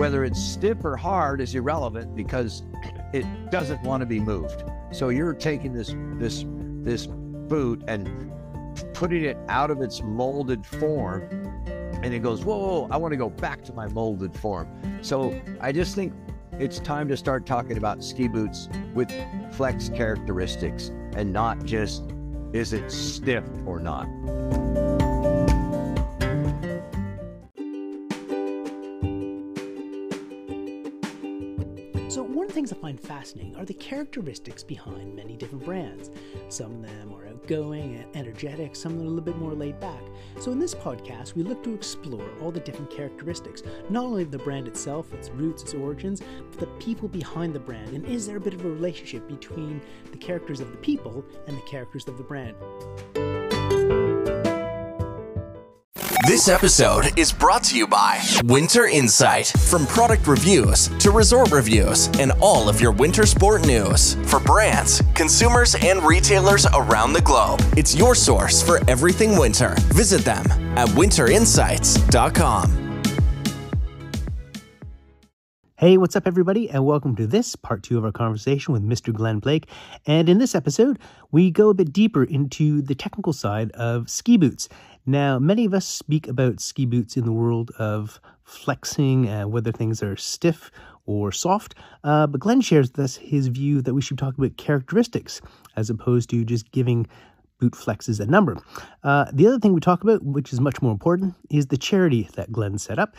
whether it's stiff or hard is irrelevant because it doesn't want to be moved. So you're taking this this this boot and putting it out of its molded form and it goes, whoa, whoa, I want to go back to my molded form. So I just think it's time to start talking about ski boots with flex characteristics and not just is it stiff or not. Things I find fascinating are the characteristics behind many different brands. Some of them are outgoing and energetic, some of them are a little bit more laid back. So, in this podcast, we look to explore all the different characteristics, not only of the brand itself, its roots, its origins, but the people behind the brand. And is there a bit of a relationship between the characters of the people and the characters of the brand? This episode is brought to you by Winter Insight. From product reviews to resort reviews and all of your winter sport news for brands, consumers, and retailers around the globe. It's your source for everything winter. Visit them at winterinsights.com. Hey, what's up, everybody, and welcome to this part two of our conversation with Mr. Glenn Plake. And in this episode, we go a bit deeper into the technical side of ski boots. Now, many of us speak about ski boots in the world of flexing, uh, whether things are stiff or soft, uh, but Glenn shares with us his view that we should talk about characteristics as opposed to just giving boot flexes a number. Uh, the other thing we talk about, which is much more important, is the charity that Glenn set up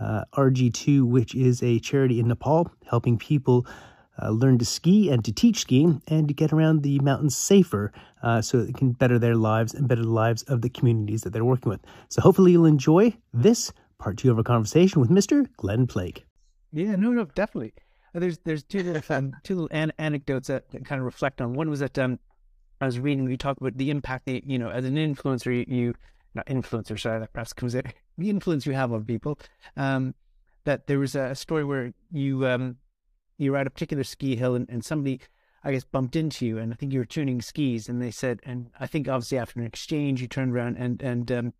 uh, RG2, which is a charity in Nepal helping people uh, learn to ski and to teach skiing and to get around the mountains safer uh, so it can better their lives and better the lives of the communities that they're working with. So hopefully you'll enjoy this part two of our conversation with Mr. Glenn Plake. Yeah, no, no, definitely. Uh, there's there's two little um, two little an- anecdotes that, that, kind of reflect on. One was that um, I was reading. You talk about the impact that you know as an influencer you, you not influencer, sorry, that perhaps comes in the influence you have on people. Um, that there was a story where you um, you were at a particular ski hill and, and somebody, I guess, bumped into you, and I think you were tuning skis, and they said, and I think obviously after an exchange, you turned around and and um,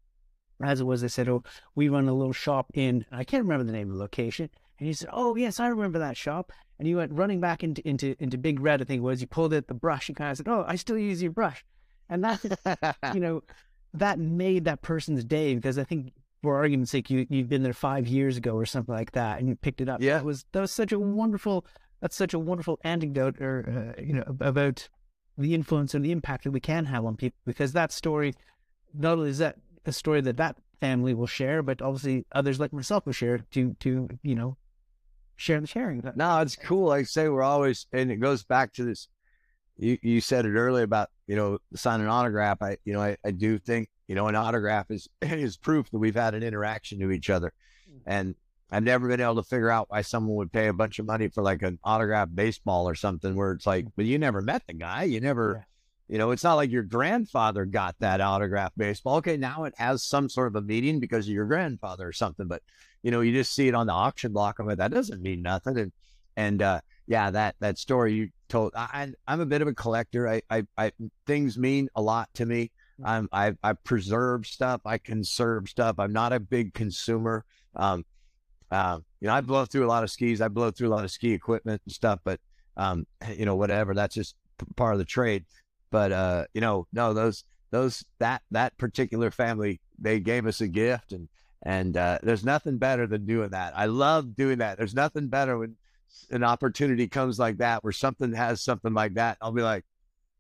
as it was, they said, "Oh, we run a little shop in," I can't remember the name of the location, and he said, "Oh yes, I remember that shop." And you went running back into into into Big Red, I think it was. You pulled out the brush. You kind of said, "Oh, I still use your brush," and that, you know, that made that person's day because I think for argument's sake, you you've been there five years ago or something like that, and you picked it up. Yeah, that was that was such a wonderful. That's such a wonderful anecdote, or uh, you know, about the influence and the impact that we can have on people. Because that story, not only is that a story that that family will share, but obviously others like myself will share to to you know share the sharing. No, it's cool. Like I say, we're always, and it goes back to this. You you said it earlier about you know sign an autograph. I you know I, I do think you know, an autograph is is proof that we've had an interaction to each other. Mm. And I've never been able to figure out why someone would pay a bunch of money for like an autographed baseball or something where it's like, but you never met the guy. You never, yeah. you know, it's not like your grandfather got that autographed baseball. Okay, now it has some sort of a meaning because of your grandfather or something, but you know, you just see it on the auction block. I'm like, that doesn't mean nothing. And and uh yeah, that that story you told I I'm a bit of a collector. I I, I things mean a lot to me. I'm I I preserve stuff. I conserve stuff. I'm not a big consumer. Um, uh, you know, I blow through a lot of skis. I blow through a lot of ski equipment and stuff. But um, you know, whatever. That's just part of the trade. But uh, you know, no, those those that that particular family they gave us a gift and and uh, there's nothing better than doing that. I love doing that. There's nothing better when an opportunity comes like that where something has something like that. I'll be like,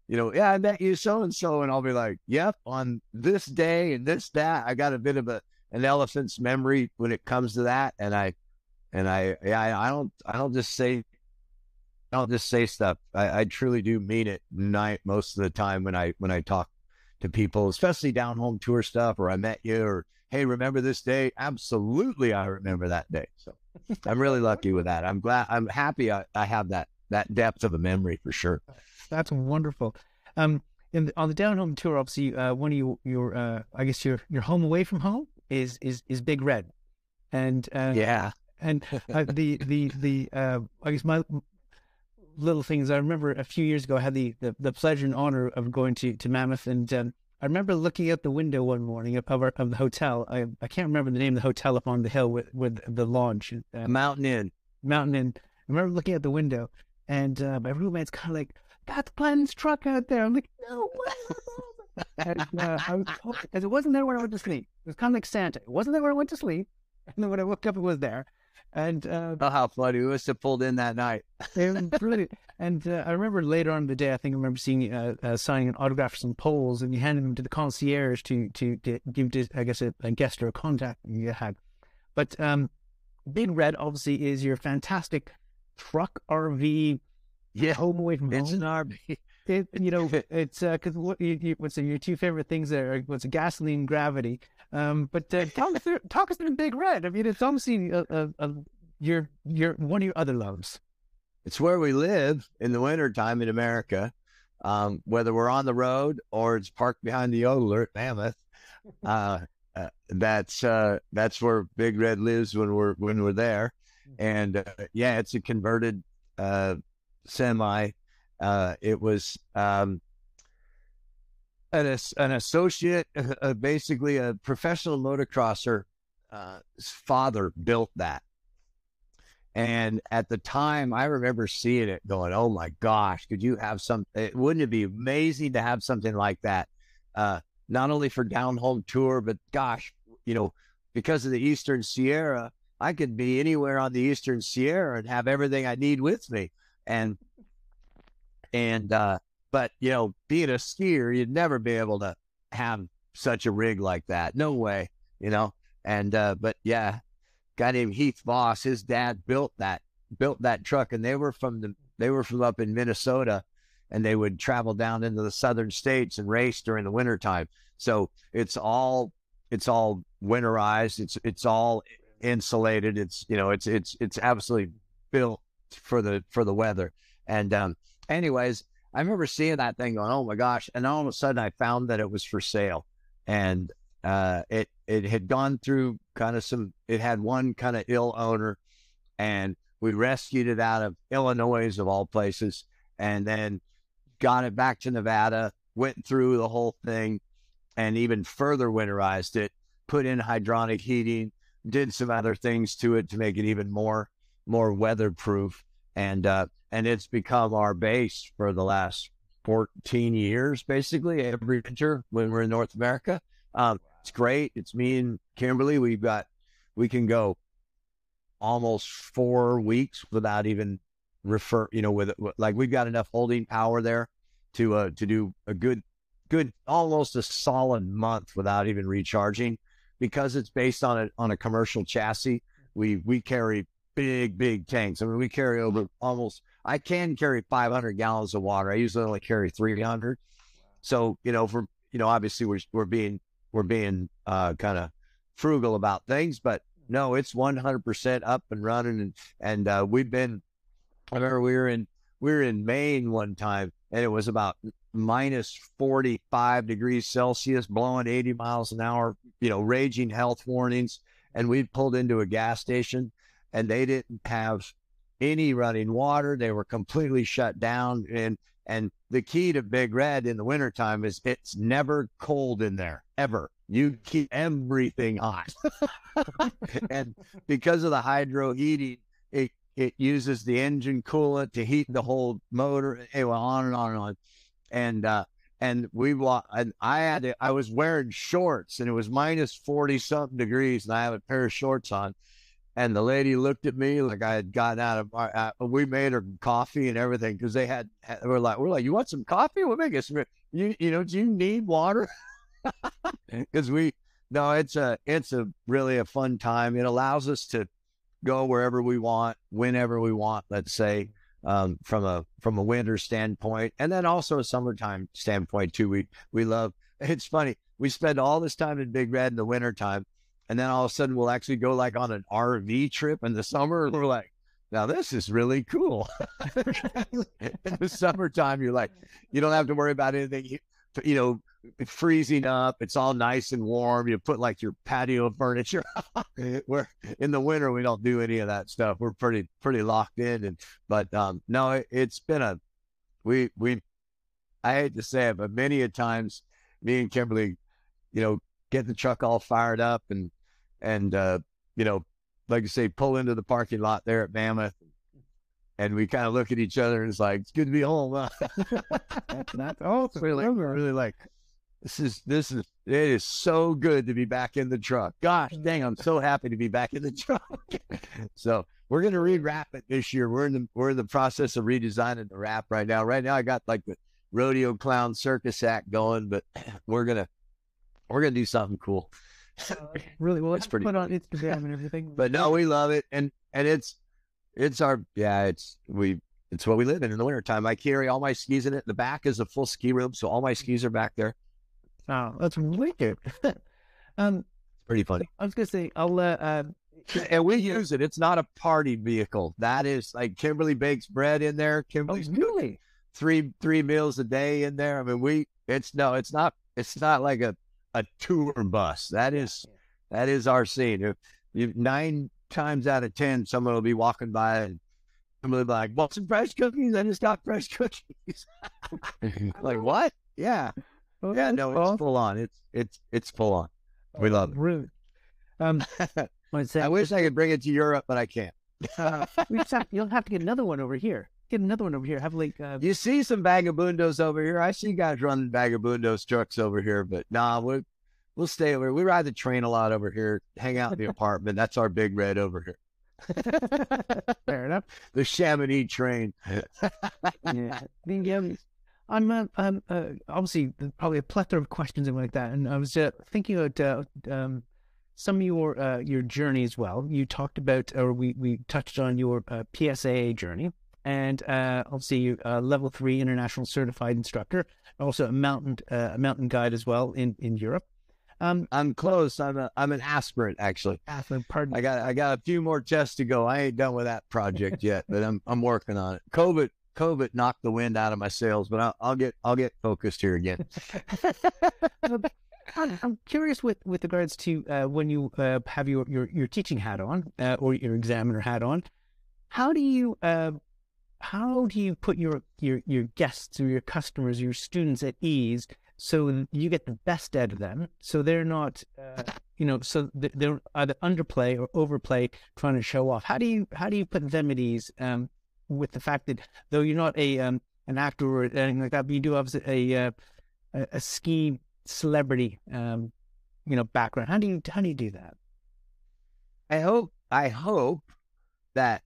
you know, yeah, I met you so and so, and I'll be like, yep, on this day and this that. I got a bit of a an elephant's memory when it comes to that, and I and I yeah, I don't I don't just say I don't just say stuff. I, I truly do mean it night most of the time when I when I talk to people, especially down home tour stuff, or I met you, or hey, remember this day? Absolutely, I remember that day. So I'm really lucky with that. I'm glad. I'm happy. I, I have that that depth of a memory for sure that's wonderful. Um, the, on the down home tour, obviously, uh, one of you, your, uh, I guess your your home away from home is is is Big Red, and uh, yeah, and uh, the the the uh, I guess my little things. I remember a few years ago, I had the, the, the pleasure and honor of going to to Mammoth, and um, I remember looking out the window one morning of our, of the hotel. I I can't remember the name of the hotel up on the hill with with the lodge, uh, Mountain Inn. Mountain Inn. I remember looking out the window, and uh, my roommate's kind of like, "That's Glenn's truck out there." I'm like, "No way!" and, uh, I was because it wasn't there when I went to sleep. It was kind of like Santa. It wasn't there when I went to sleep, and then when I woke up, it was there. And uh, Oh, how funny. We must have pulled in that night. brilliant. And uh, I remember later on in the day, I think I remember seeing uh, uh, signing an autograph for some poles, and you handed them to the concierge to to, to give, to, I guess, a, a guest or a contact you had. But um, Big Red obviously is your fantastic truck RV Yeah. home away from It's home. an RV. It, you know, it's because what you, you, what's your two favorite things there? are- What's gasoline, gravity. Um, but uh, talk us through, talk us through Big Red. I mean, it's obviously a, a, a, your your one of your other loves. It's where we live in the wintertime in America. Um, whether we're on the road or it's parked behind the Yodeler at Mammoth, uh, uh, that's uh, that's where Big Red lives when we're when we're there. And uh, yeah, it's a converted uh, semi. Uh, it was um, an an associate, uh, basically a professional motocrosser. Uh, his father built that. And at the time, I remember seeing it going, oh my gosh, could you have some? It, wouldn't it be amazing to have something like that? Uh, not only for down home tour, but gosh, you know, because of the Eastern Sierra, I could be anywhere on the Eastern Sierra and have everything I need with me. And, and, uh, but, you know, being a skier, you'd never be able to have such a rig like that. No way, you know? And, uh, but yeah, guy named Heath Voss, his dad built that built that truck, and they were from the they were from up in Minnesota, and they would travel down into the southern states and race during the wintertime. So it's all it's all winterized. It's it's all insulated. It's you know it's it's it's absolutely built for the for the weather. And um, anyways, I remember seeing that thing going, oh my gosh! And all of a sudden, I found that it was for sale, and uh, it it had gone through kind of some. It had one kind of ill owner, and we rescued it out of Illinois of all places, and then got it back to Nevada. Went through the whole thing, and even further winterized it. Put in hydronic heating, did some other things to it to make it even more more weatherproof, and uh, and it's become our base for the last 14 years, basically every winter when we're in North America. Um, it's great. It's me and Kimberly. We've got, we can go almost four weeks without even refer, you know, with like we've got enough holding power there to, uh, to do a good, good, almost a solid month without even recharging because it's based on a, on a commercial chassis. We, we carry big, big tanks. I mean, we carry over almost, I can carry 500 gallons of water. I usually only carry 300. So, you know, for, you know, obviously we're, we're being, we're being uh, kind of frugal about things, but no, it's 100% up and running. And, and uh, we've been, I remember we were in, we were in Maine one time and it was about minus 45 degrees Celsius, blowing 80 miles an hour, you know, raging health warnings. And we pulled into a gas station and they didn't have any running water. They were completely shut down. And and the key to Big Red in the wintertime is it's never cold in there, ever. You keep everything hot. and because of the hydro heating, it it uses the engine coolant to heat the whole motor. Anyway, on and on and on. And uh and we wa- and I had to, I was wearing shorts and it was minus 40 something degrees and I have a pair of shorts on and the lady looked at me like I had gotten out of our, uh, we made her coffee and everything because they had, we're like we're like you want some coffee? We'll make it some you you know do you need water? Because we no it's a it's a really a fun time. It allows us to go wherever we want whenever we want let's say um, from a from a winter standpoint and then also a summertime standpoint too. We we love it's funny we spend all this time in big red in the wintertime and then all of a sudden we'll actually go like on an RV trip in the summer. And we're like, now this is really cool. in the summertime, you're like, you don't have to worry about anything, you, you know, freezing up. It's all nice and warm. You put like your patio furniture. Where in the winter we don't do any of that stuff. We're pretty pretty locked in. And but um, no, it, it's been a we we. I hate to say it, but many a times me and Kimberly, you know, get the truck all fired up and and uh, you know, like I say, pull into the parking lot there at Mammoth, and we kind of look at each other and it's like, it's good to be home. Huh? That's, that's awesome. really, really like this is this is it is so good to be back in the truck. Gosh dang, I'm so happy to be back in the truck. so we're gonna rewrap it this year. We're in the we're in the process of redesigning the wrap right now. Right now I got like the rodeo clown circus act going, but we're gonna we're gonna do something cool. really well. It's pretty- put on Instagram and everything. But no, we love it, and and it's it's our yeah, it's we it's what we live in in the wintertime. I carry all my skis in it. The back is a full ski room, so all my skis are back there. oh, that's wicked. um, It's pretty funny. I was gonna say I'll uh, uh and we use it. It's not a party vehicle. That is like Kimberly bakes bread in there. oh Kimberly's cooking really three three meals a day in there. I mean, we it's no, it's not it's not like a a tour bus. That is that is our scene. If you nine times out of ten, someone will be walking by and somebody will be like, "Want some fresh cookies? I just got fresh cookies." like what? Yeah, Oh, yeah. No, awesome. it's full on. It's it's it's full on. We love it. Really. Um, I wish I could bring it to Europe, but I can't. uh, we just have, you'll have to get another one over here. Get another one over here. Have like uh, You see some vagabundos over here. I see guys running vagabundos trucks over here, but nah, we we'll stay over. here. We ride the train a lot over here. Hang out in the apartment. That's our big red over here. fair enough. The Chamonix train. yeah. I'm uh, um, uh, obviously probably a plethora of questions and like that, and I was uh, thinking about uh, um, some of your uh, your journey as well. You talked about, or we we touched on your uh, PSIA journey, and uh, obviously you uh, level three international certified instructor, also a mountain uh, a mountain guide as well in in Europe. Um, I'm close. I'm a I'm an aspirant actually. Athlete, pardon. I got I got a few more tests to go. I ain't done with that project yet, but I'm I'm working on it. COVID COVID knocked the wind out of my sails, but I'll, I'll get I'll get focused here again. Um, I'm I'm curious with, with regards to uh, when you uh, have your, your, your teaching hat on uh, or your examiner hat on. How do you uh, how do you put your, your your guests or your customers, your students at ease so you get the best out of them, so they're not uh, you know so they're either underplay or overplay trying to show off. How do you how do you put them at ease um, with the fact that though you're not a um, an actor or anything like that, but you do have a uh, a, a ski celebrity um you know background? How do you how do you do that? I hope I hope that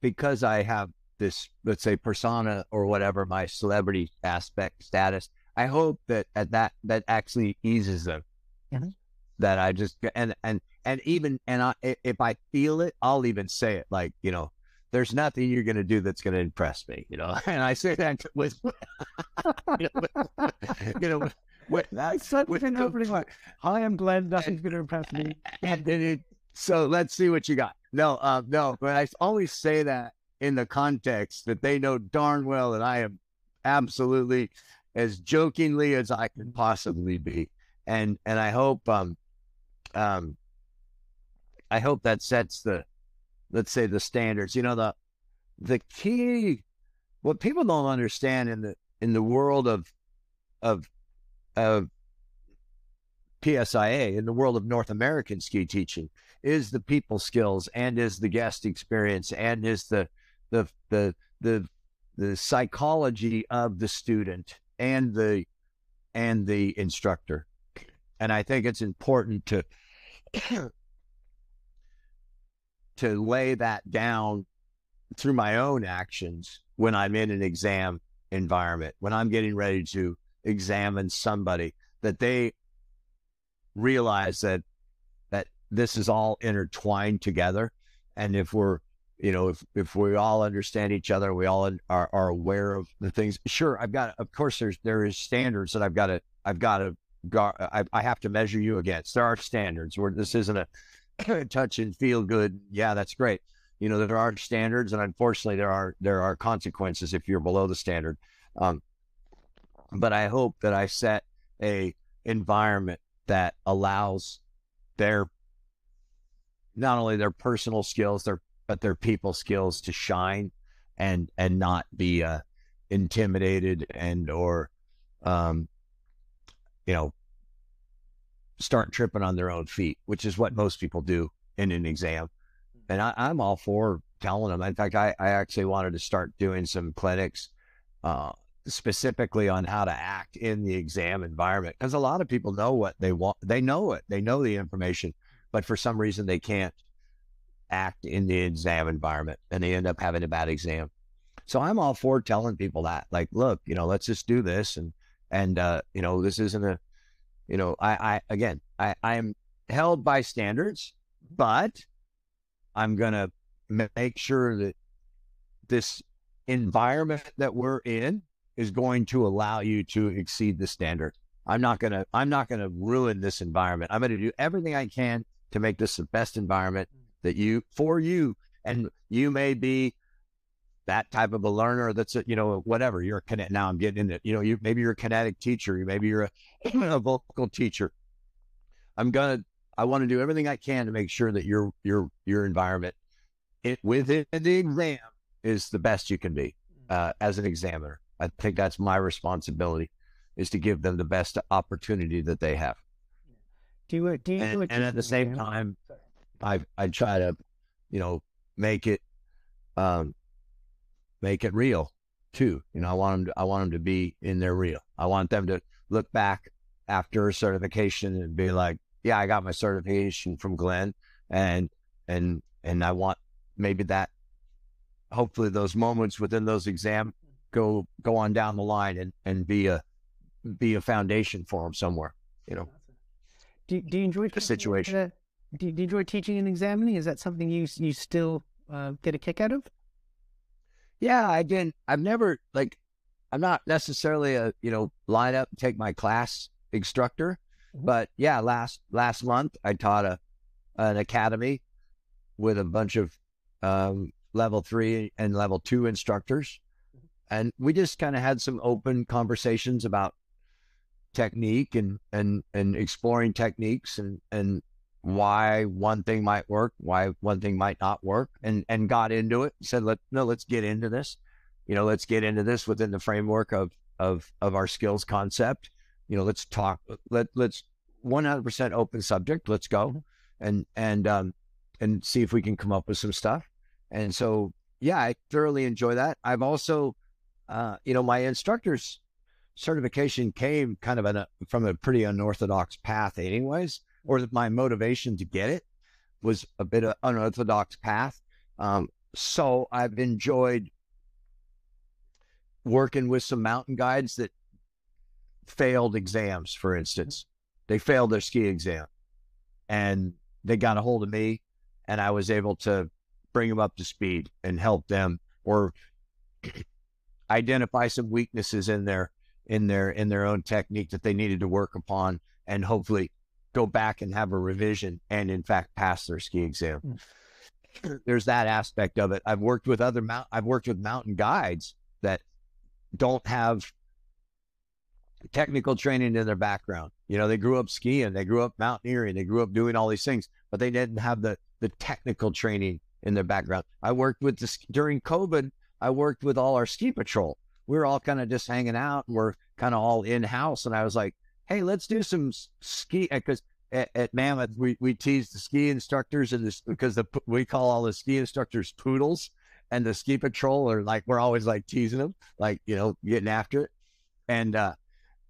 because I have this let's say persona or whatever my celebrity aspect status, I hope that at that that actually eases them. Mhm. That I just and and and even and I, if I feel it, I'll even say it like you know. There's nothing you're going to do that's going to impress me, you know. And I say that with, you know, with, you know, with, with, that's such with an opening line hi i'm glenn nothing's going to impress me and then it, so let's see what you got. No, um, no, but I always say that in the context that they know darn well that I am absolutely as jokingly as I can possibly be, and and I hope um um I hope that sets the let's say the standards. You know the the key what people don't understand in the in the world of of of PSIA in the world of North American ski teaching is the people skills and is the guest experience and is the the the the the psychology of the student and the and the instructor. And I think it's important to to lay that down through my own actions when I'm in an exam environment, when I'm getting ready to examine somebody, that they realize that that this is all intertwined together. And if we're you know if if we all understand each other we all are, are aware of the things sure i've got of course there's there is standards that i've got to i've got to I, I have to measure you against. There are standards. Where this isn't a touch and feel good. Yeah that's great. You know there are standards and unfortunately there are there are consequences if you're below the standard. Um but i hope that i set a environment that allows their not only their personal skills their but their people skills to shine and and not be uh intimidated and or um you know, start tripping on their own feet, which is what most people do in an exam. And I, I'm all for telling them. In fact, I, I actually wanted to start doing some clinics uh, specifically on how to act in the exam environment because a lot of people know what they want. They know it. They know the information, but for some reason they can't act in the exam environment and they end up having a bad exam. So I'm all for telling people that, like, look, you know, let's just do this. And, and, uh, you know, this isn't a, you know, I, I, again, I, I am held by standards, but I'm going to make sure that this environment that we're in is going to allow you to exceed the standard. I'm not going to, I'm not going to ruin this environment. I'm going to do everything I can to make this the best environment mm. that you, for you. And you may be that type of a learner that's a, you know whatever you're a kinetic now i'm getting into you know you maybe you're a kinetic teacher maybe you're a, a vocal teacher. I'm gonna i want to do everything i can to make sure that your your your environment it within the exam is the best you can be mm. uh, as an examiner. I think that's my responsibility is to give them the best opportunity that they have do you do you and, and at the same time i i try to you know make it um make it real too. You know, I want them to, I want them to be in their real. I want them to look back after a certification and be like, yeah, I got my certification from Glenn and, and, and I want maybe that, hopefully those moments within those exam go, go on down the line and, and be a, be a foundation for them somewhere, you know. Do, do you enjoy the situation? do, do you enjoy teaching and examining? Is that something you, you still uh, get a kick out of? Yeah, again, I've never like I'm not necessarily a, you know, line up take my class instructor, mm-hmm. but yeah, last last month I taught a an academy with a bunch of um, level 3 and level 2 instructors. Mm-hmm. And we just kind of had some open conversations about technique and and and exploring techniques and and why one thing might work, why one thing might not work, and and got into it. Said, let no, let's get into this. You know, let's get into this within the framework of of of our skills concept. You know, let's talk. Let let's one hundred percent open subject. Let's go, and and um and see if we can come up with some stuff. And so, yeah, I thoroughly enjoy that. I've also, uh, you know, my instructor's certification came kind of a, from a pretty unorthodox path, anyways or my motivation to get it was a bit of unorthodox path. Um, so I've enjoyed working with some mountain guides that failed exams, for instance. They failed their ski exam and they got a hold of me and I was able to bring them up to speed and help them or identify some weaknesses in their in their in their own technique that they needed to work upon and hopefully go back and have a revision and in fact pass their ski exam. Mm. There's that aspect of it. I've worked with other mount I've worked with mountain guides that don't have technical training in their background. You know, they grew up skiing, they grew up mountaineering, they grew up doing all these things, but they didn't have the the technical training in their background. I worked with this during COVID. I worked with all our ski patrol. We were all kind of just hanging out and we're kind of all in house. And I was like, hey, let's do some ski because at, at, Mammoth we, we tease the ski instructors and this because the we call all the ski instructors poodles and the ski patrol are like we're always like teasing them like you know getting after it and uh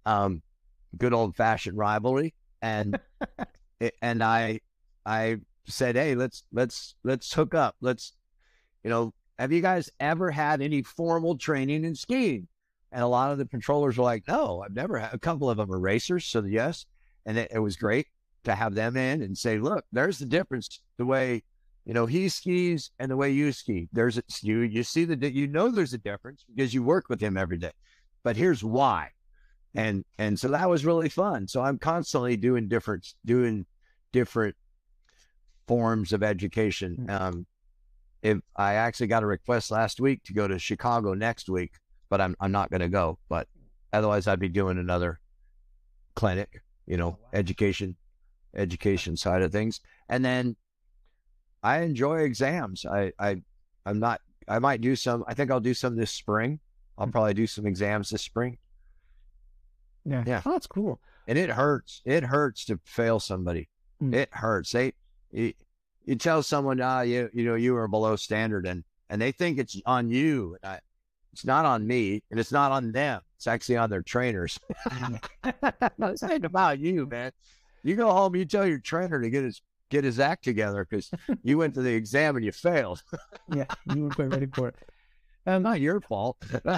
um good old fashioned rivalry and and I I said hey let's let's let's hook up let's you know have you guys ever had any formal training in skiing and a lot of the controllers were like, no, I've never had a couple of them are racers. So yes. And it, it was great to have them in and say, look, there's the difference. The way, you know, he skis and the way you ski, there's a, you, you see the, you know, there's a difference because you work with him every day, but here's why. And, and so that was really fun. So I'm constantly doing different, doing different forms of education. Hmm. Um, if I actually got a request last week to go to Chicago next week but I'm I'm not going to go. But otherwise, I'd be doing another clinic, you know, oh, wow. education, education side of things. And then I enjoy exams. I I I'm not. I might do some. I think I'll do some this spring. I'll mm-hmm. probably do some exams this spring. Yeah. Yeah. Oh, that's cool. and it hurts. It hurts to fail somebody. Mm. It hurts. They you, you tell someone, ah, you you know, you are below standard, and and they think it's on you. And I, it's not on me, and it's not on them. It's actually on their trainers. no, it's not about you, man. You go home, you tell your trainer to get his get his act together because you went to the exam and you failed. yeah, you weren't quite ready for it. Um, not your fault.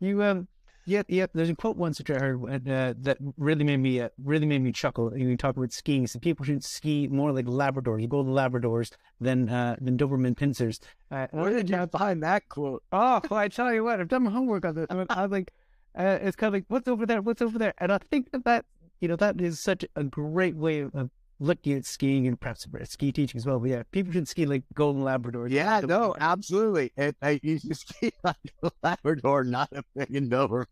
You um, yeah, yeah. There's a quote once that I heard uh, that really made me uh, really made me chuckle. You talk about skiing. So people should ski more like Labradors, golden Labradors, than uh, than Doberman Pinschers. Uh, Where did you find that quote? Oh, well, I tell you what, I've done my homework on this. I, mean, I was like, uh, it's kind of like, what's over there? What's over there? And I think that that, you know, that is such a great way of looking at skiing and perhaps ski teaching as well. But yeah, people should ski like golden Labradors. Yeah, no, absolutely. And I you just ski like a Labrador, not a freaking Doberman.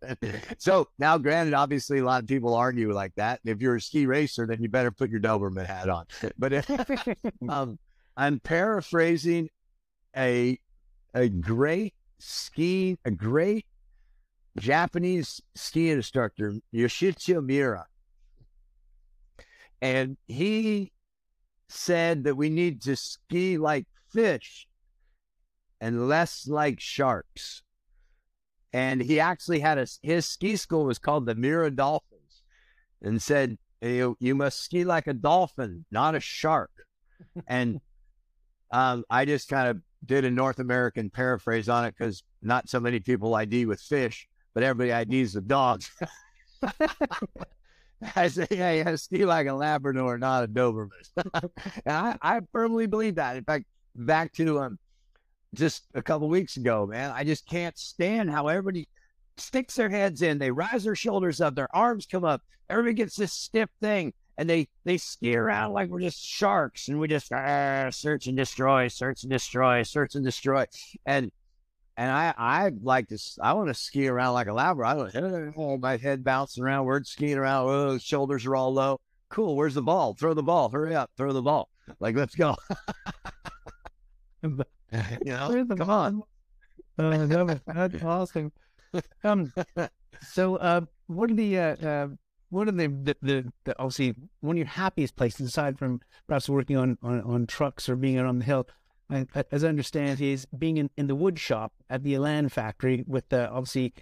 So now, granted, obviously, a lot of people argue like that. If you're a ski racer, then you better put your Doberman hat on. But if, um, I'm paraphrasing a a great ski, a great Japanese ski instructor, Yoshitsu Miura. And he said that we need to ski like fish and less like sharks. And he actually had a his ski school was called the Miura Dolphins, and said you you must ski like a dolphin, not a shark. and um, I just kind of did a North American paraphrase on it because not so many people ID with fish, but everybody IDs with dogs. I say, hey, I ski like a Labrador, not a Doberman. I, I firmly believe that. In fact, back to um, just a couple weeks ago, man, I just can't stand how everybody sticks their heads in, they rise their shoulders up, their arms come up, everybody gets this stiff thing, and they they ski around like we're just sharks, and we just ah, search and destroy, search and destroy, search and destroy, and and I I like to I want to ski around like a Labrador. I don't oh, my head bouncing around, we're skiing around, oh, shoulders are all low. Cool, where's the ball? Throw the ball, hurry up, throw the ball. Like let's go. you know, come on. Uh, no, that's awesome. Um, so, uh, what are the, uh, uh, what are the, the, the, the, obviously one of your happiest places aside from perhaps working on, on, on trucks or being out on the hill? I, as I understand, is being in, in the wood shop at the Elan factory with the obviously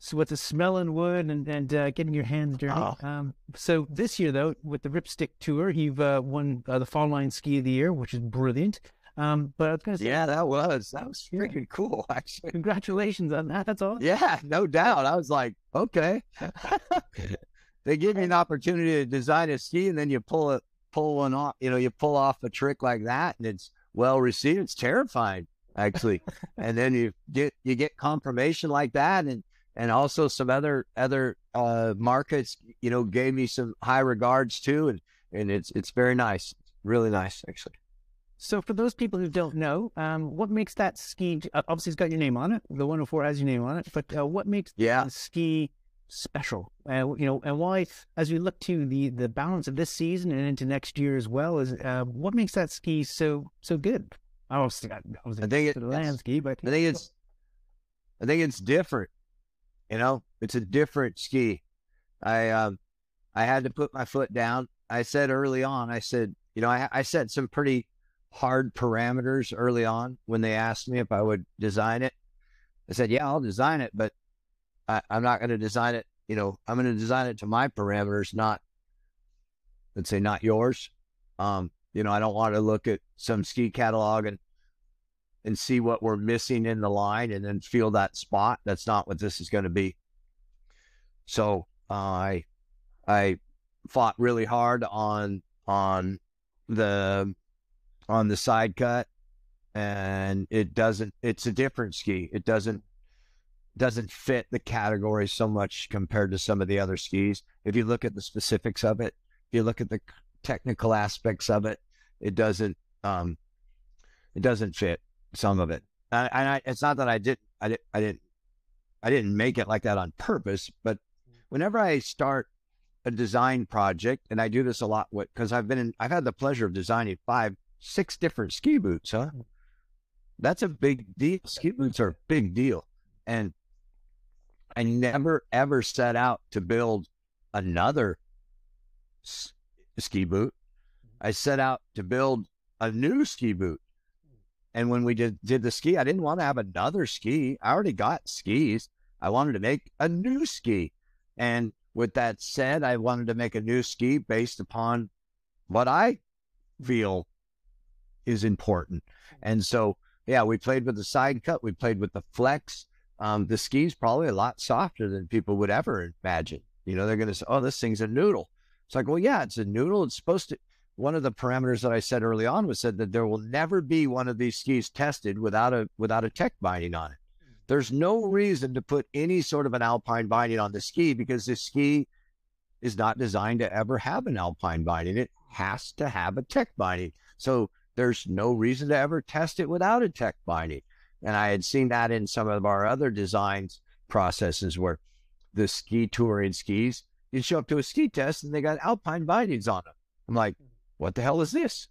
so with the smelling wood and and uh, getting your hands dirty. Oh. Um, so this year though, with the Ripstick Tour, you've uh, won uh, the Fall Line Ski of the Year, which is brilliant. Um, but I was gonna say, Yeah, that was that was freaking cool, actually. congratulations on that. That's awesome. Yeah, no doubt. I was like, okay. they give you an opportunity to design a ski, and then you pull it, pull one off. You know, you pull off a trick like that, and it's well received. It's terrifying, actually. and then you get you get confirmation like that, and and also some other other uh, markets, you know, gave me some high regards too, and and it's it's very nice, really nice, actually. So for those people who don't know, um, what makes that ski? Obviously, it's got your name on it. The 104 has your name on it. But uh, what makes Yeah. the ski special? Uh, you know, and why, as we look to the the balance of this season and into next year as well, is uh, what makes that ski so so good? I was, I was I think it- the land ski, but I think it's I think it's different. You know, it's a different ski. I um I had to put my foot down. I said early on, I said, you know, I I set some pretty hard parameters early on when they asked me if I would design it. I said, yeah, I'll design it, but I, I'm not going to design it. You know, I'm going to design it to my parameters, not let's say not yours. Um, you know, I don't want to look at some ski catalog and and see what we're missing in the line and then feel that spot. That's not what this is going to be. So uh, I I fought really hard on on the on the side cut and it doesn't it's a different ski. It doesn't doesn't fit the category so much compared to some of the other skis. If you look at the specifics of it, if you look at the technical aspects of it, it doesn't um it doesn't fit some of it. And I, and I it's not that I did I did I didn't I didn't make it like that on purpose, but whenever I start a design project, and I do this a lot with because I've been in I've had the pleasure of designing five, six different ski boots, huh? That's a big deal. Ski boots are a big deal. And I never ever set out to build another s- ski boot. Mm-hmm. I set out to build a new ski boot. And when we did did the ski, I didn't want to have another ski. I already got skis. I wanted to make a new ski. And with that said, I wanted to make a new ski based upon what I feel is important. Mm-hmm. And so, yeah, we played with the side cut, we played with the flex. Um, the ski's probably a lot softer than people would ever imagine. You know, they're going to say, oh, this thing's a noodle. It's like, well, yeah, it's a noodle. It's supposed to. One of the parameters that I said early on was said that there will never be one of these skis tested without a without a tech binding on it. There's no reason to put any sort of an alpine binding on the ski because the ski is not designed to ever have an alpine binding. It has to have a tech binding. So there's no reason to ever test it without a tech binding. And I had seen that in some of our other designs processes where the ski touring skis, you show up to a ski test and they got alpine bindings on them. I'm like, what the hell is this?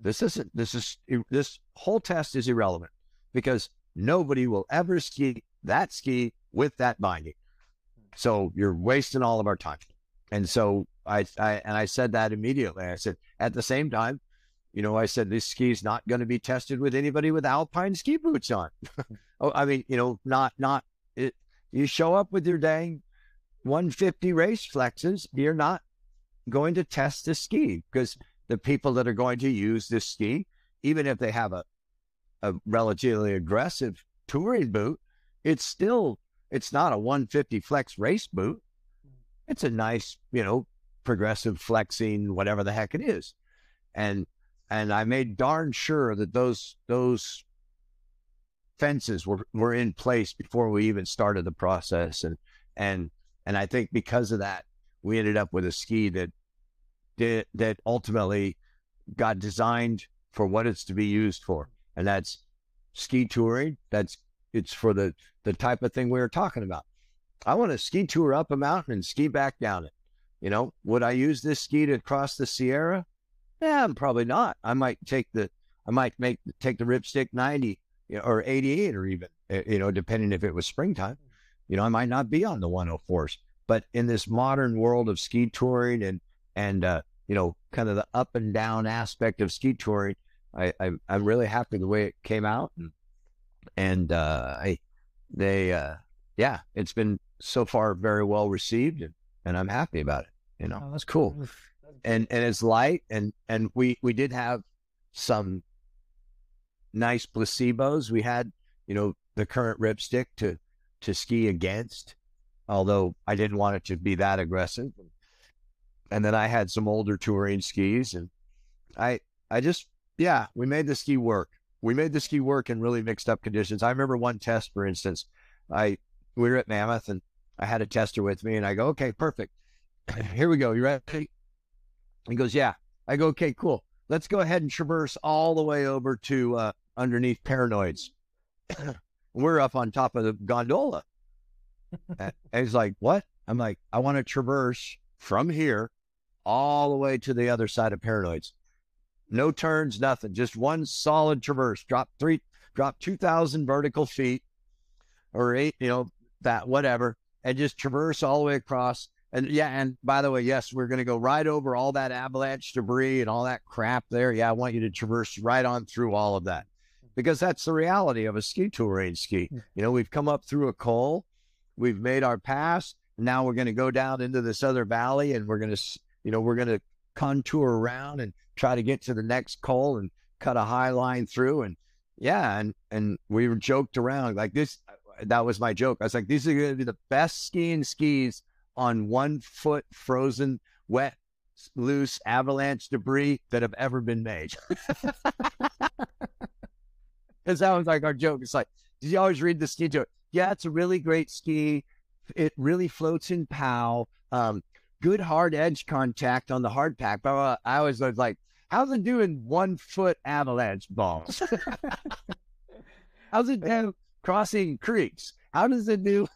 This isn't, this is, this whole test is irrelevant because nobody will ever ski that ski with that binding. So you're wasting all of our time. And so I, I and I said that immediately. I said, at the same time, you know, I said this ski is not going to be tested with anybody with alpine ski boots on. oh, I mean, you know, not not it. You show up with your dang 150 race flexes, you're not going to test the ski because the people that are going to use this ski, even if they have a a relatively aggressive touring boot, it's still it's not a 150 flex race boot. It's a nice, you know, progressive flexing, whatever the heck it is. And and I made darn sure that those those fences were, were in place before we even started the process. And and and I think because of that, we ended up with a ski that did that ultimately got designed for what it's to be used for. And that's ski touring. That's it's for the the type of thing we were talking about. I want to ski tour up a mountain and ski back down it. You know, would I use this ski to cross the Sierra? Yeah, I'm probably not. I might take the, I might make take the Ripstick 90 or 88 or even, eh, you know, depending if it was springtime. You know, I might not be on the 104s. But in this modern world of ski touring and and uh, you know, kind of the up and down aspect of ski touring, I, I I'm really happy the way it came out and and uh, I they uh, yeah, it's been so far very well received and, and I'm happy about it. You know, Oh, that's cool. And and it's light and and we we did have some nice placebos. We had, you know, the current ripstick to to ski against, although I didn't want it to be that aggressive. And then I had some older touring skis and I I just yeah, we made the ski work. We made the ski work in really mixed up conditions. I remember one test, for instance, I we were at Mammoth and I had a tester with me and I go, okay, perfect. Here we go. You ready? He goes, yeah. I go, okay, cool. Let's go ahead and traverse all the way over to uh, underneath Paranoids. we're up on top of the gondola. and he's like, what? I'm like, I want to traverse from here all the way to the other side of Paranoids. No turns, nothing. Just one solid traverse. Drop three, drop 2,000 vertical feet or eight, you know, that whatever, and just traverse all the way across. And yeah, and by the way, yes, we're going to go right over all that avalanche debris and all that crap there. Yeah, I want you to traverse right on through all of that because that's the reality of a ski touring ski. Mm. You know, we've come up through a col, we've made our pass. Now we're going to go down into this other valley and we're going to, you know, we're going to contour around and try to get to the next col and cut a high line through. And yeah, and, and we were joked around like this. That was my joke. I was like, these are going to be the best skiing skis on one foot frozen, wet, loose avalanche debris that have ever been made. Because that was like our joke. It's like, did you always read the ski joke? Yeah, it's a really great ski. It really floats in POW. Um, good hard edge contact on the hard pack. But uh, I always was like, how's it doing one foot avalanche balls? how's it do crossing creeks? How does it do?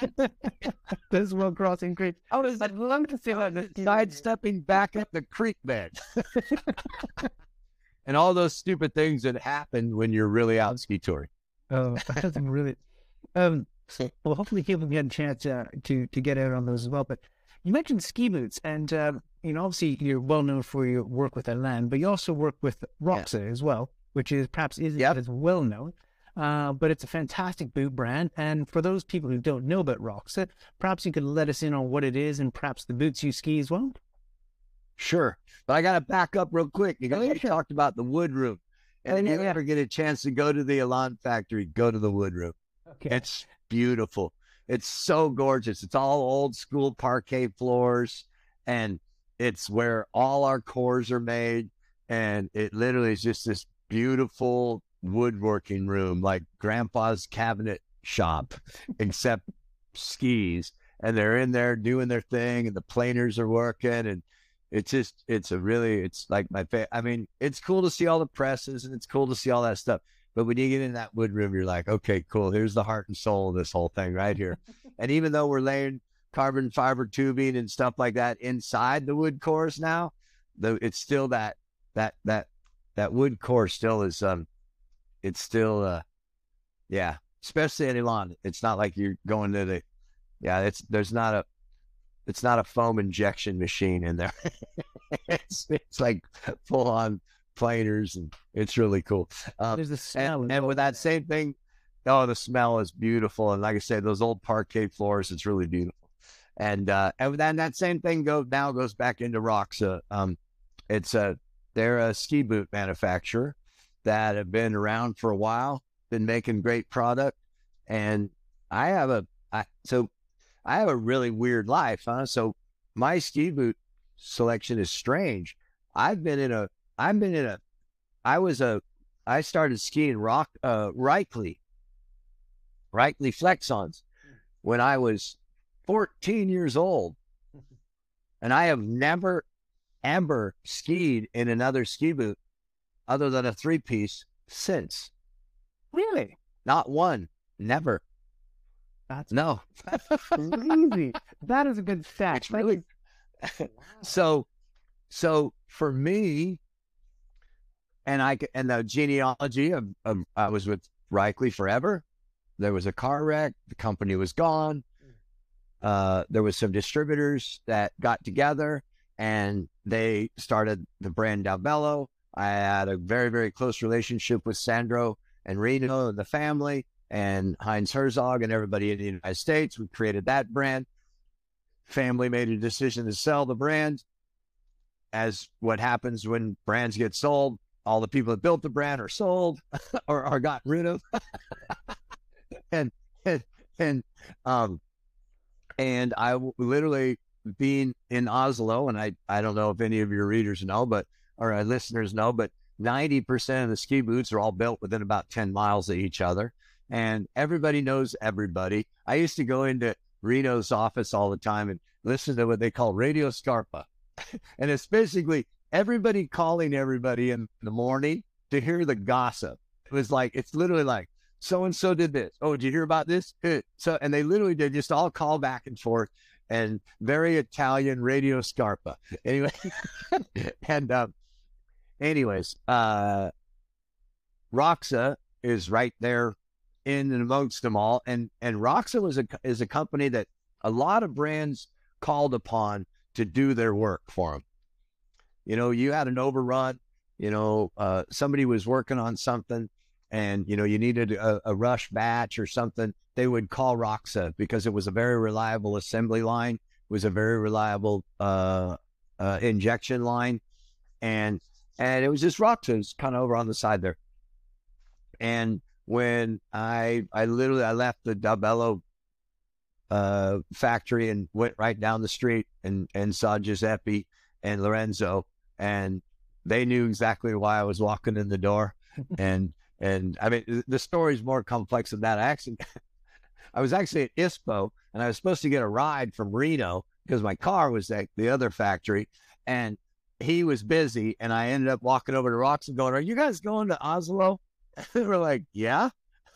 this well crossing creek. How does I'd love to see this sidestepping back up the creek bed? and all those stupid things that happen when you're really out ski touring. Oh, that's really. Um, Well, hopefully people get a chance uh, to to get out on those as well. But you mentioned ski boots, and uh, you know, obviously you're well known for your work with Elan, but you also work with Roxa as well, which is perhaps isn't Yep. as well known. Uh, but it's a fantastic boot brand, and for those people who don't know about Roxa, perhaps you could let us in on what it is and perhaps the boots you ski as well. Sure. But I got to back up real quick because Oh, you sure. talked about the wood room. And Oh, if you ever get a chance to go to the Elan factory, go to the wood room. Okay. It's beautiful. It's so gorgeous. It's all old school parquet floors, and it's where all our cores are made. And it literally is just this beautiful woodworking room, like grandpa's cabinet shop, except skis. And they're in there doing their thing, and the planers are working. And it's just, it's a really, it's like my favorite. I mean, it's cool to see all the presses and it's cool to see all that stuff. But when you get in that wood room, you're like, okay, cool. Here's the heart and soul of this whole thing right here. and even though we're laying carbon fiber tubing and stuff like that inside the wood cores now, though it's still that that that that wood core still is um it's still uh yeah, especially in Elan. It's not like you're going to the yeah, it's there's not a it's not a foam injection machine in there. it's it's like full on planers and it's really cool. Um, There's the smell. and, and with that same thing, oh, the smell is beautiful. And like I said, those old parquet floors, it's really beautiful. And uh, and then that same thing go now goes back into Roxa. Um, it's a they're a ski boot manufacturer that have been around for a while, been making great product. And I have a I so I have a really weird life, huh? So my ski boot selection is strange. I've been in a I've been in a I was a I started skiing rock uh Raichle, Raichle Flexons when I was 14 years old. And I have never ever skied in another ski boot other than a three piece since. really, Not one. Never. that's No. crazy. that is a good. It's really so so for me and i and the genealogy of, of i was with Raichle forever there was a car wreck the company was gone uh there was some distributors that got together and they started the brand Dalbello. I had a very, very close relationship with Sandro and Reno and the family and Heinz Herzog and everybody in the United States. We created that brand family made a decision to sell the brand. As what happens when brands get sold, all the people that built the brand are sold or are got rid of. and, and, and, um, and I w- literally being in Asolo, and I, I don't know if any of your readers know, but, or uh, listeners know, but 90% of the ski boots are all built within about 10 miles of each other. And everybody knows everybody. I used to go into Reno's office all the time and listen to what they call Radio Scarpa. and it's basically everybody calling everybody in the morning to hear the gossip. It was like, it's literally like, so and so did this. Oh, did you hear about this? So, and they literally did just all call back and forth and very Italian Radio Scarpa. Anyway, and, um, anyways, uh, Roxa is right there in and amongst them all. And and Roxa was a is a company that a lot of brands called upon to do their work for them. You know, you had an overrun. You know, uh, somebody was working on something, and you know you needed a, a rush batch or something. They would call Roxa because it was a very reliable assembly line. Was a very reliable uh, uh, injection line, and and it was just Roxa. It's kind of over on the side there. And when I I literally I left the Dalbello uh factory and went right down the street and and saw Giuseppe and Lorenzo and they knew exactly why I was walking in the door and and I mean th- the story's more complex than that. I actually I was actually at ISPO and I was supposed to get a ride from Reno because my car was at the other factory and he was busy and I ended up walking over to Rocks and going, Are you guys going to Asolo? they were like, Yeah.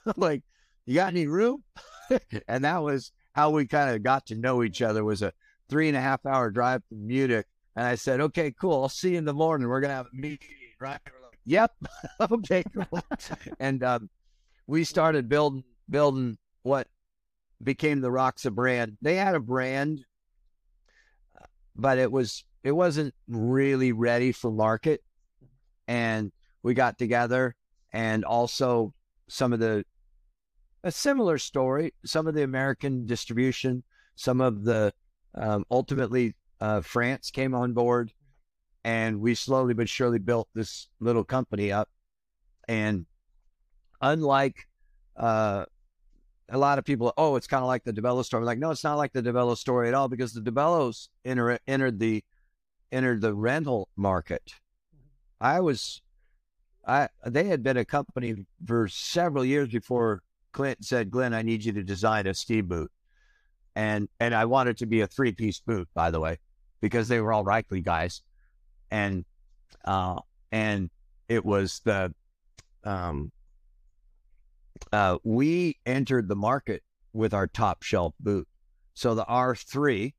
I'm like, you got any room? and that was how we kind of got to know each other was a three and a half hour drive from Munich. And I said, okay, cool. I'll see you in the morning. We're to have a meeting, right? Yep. okay, cool. and um, we started building, building what became the Roxa brand. They had a brand, but it was it wasn't really ready for market. And we got together and also some of the a similar story, some of the American distribution, some of the um, ultimately uh, France came on board and we slowly but surely built this little company up. And unlike uh, a lot of people, oh, it's kind of like the Dalbello story. Like, no, it's not like the Dalbello story at all because the Dalbellos enter, entered the entered the rental market. I was, I they had been a company for several years before Clint said, "Glenn, I need you to design a ski boot," and and I wanted to be a three piece boot, by the way, because they were all Raichle guys, and uh, and it was the um uh, we entered the market with our top shelf boot. So the R3,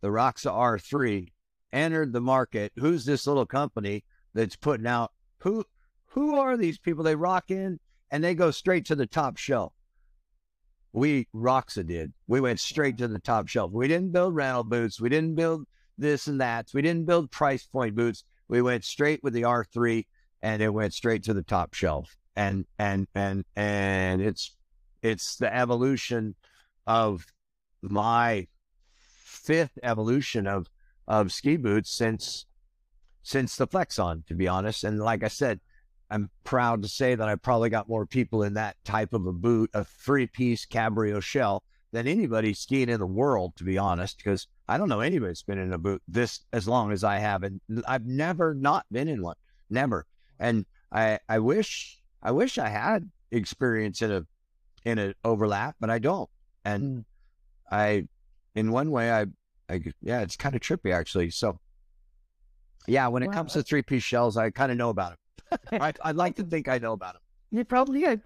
the Roxa R3, entered the market. Who's this little company that's putting out? Who who are these people? They rock in and they go straight to the top shelf. We Roxa did. We went straight to the top shelf. We didn't build rental boots. We didn't build this and that. We didn't build price point boots. We went straight with the R3 and it went straight to the top shelf and and and and it's it's the evolution of my fifth evolution of of ski boots since since the Flexon, to be honest. And like I said, I'm proud to say that I probably got more people in that type of a boot, a three piece Cabrio shell, than anybody skiing in the world, to be honest, because I don't know anybody that's been in a boot this as long as I have. And I've never not been in one. Never. And I, I wish I wish I had experience in a in an overlap, but I don't. And mm. I, in one way, I, I yeah, it's kind of trippy actually. So, yeah, when it wow. comes to three piece shells, I kind of know about them. I, I'd like to think I know about them. You probably yeah.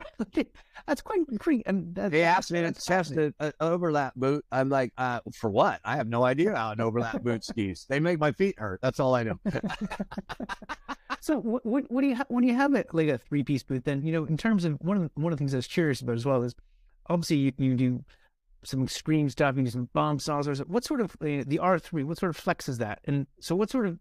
That's quite creepy. And that's, they asked me to test an overlap boot. I'm like, uh, for what? I have no idea how an overlap boot skis. They make my feet hurt. That's all I know. so what, what, what do you ha- when you have it like a three piece boot? Then you know, in terms of one of the, one of the things I was curious about as well is obviously you, you do some extreme stuff. You some bomb. Or what sort of uh, the R three? What sort of flex is that? And so, what sort of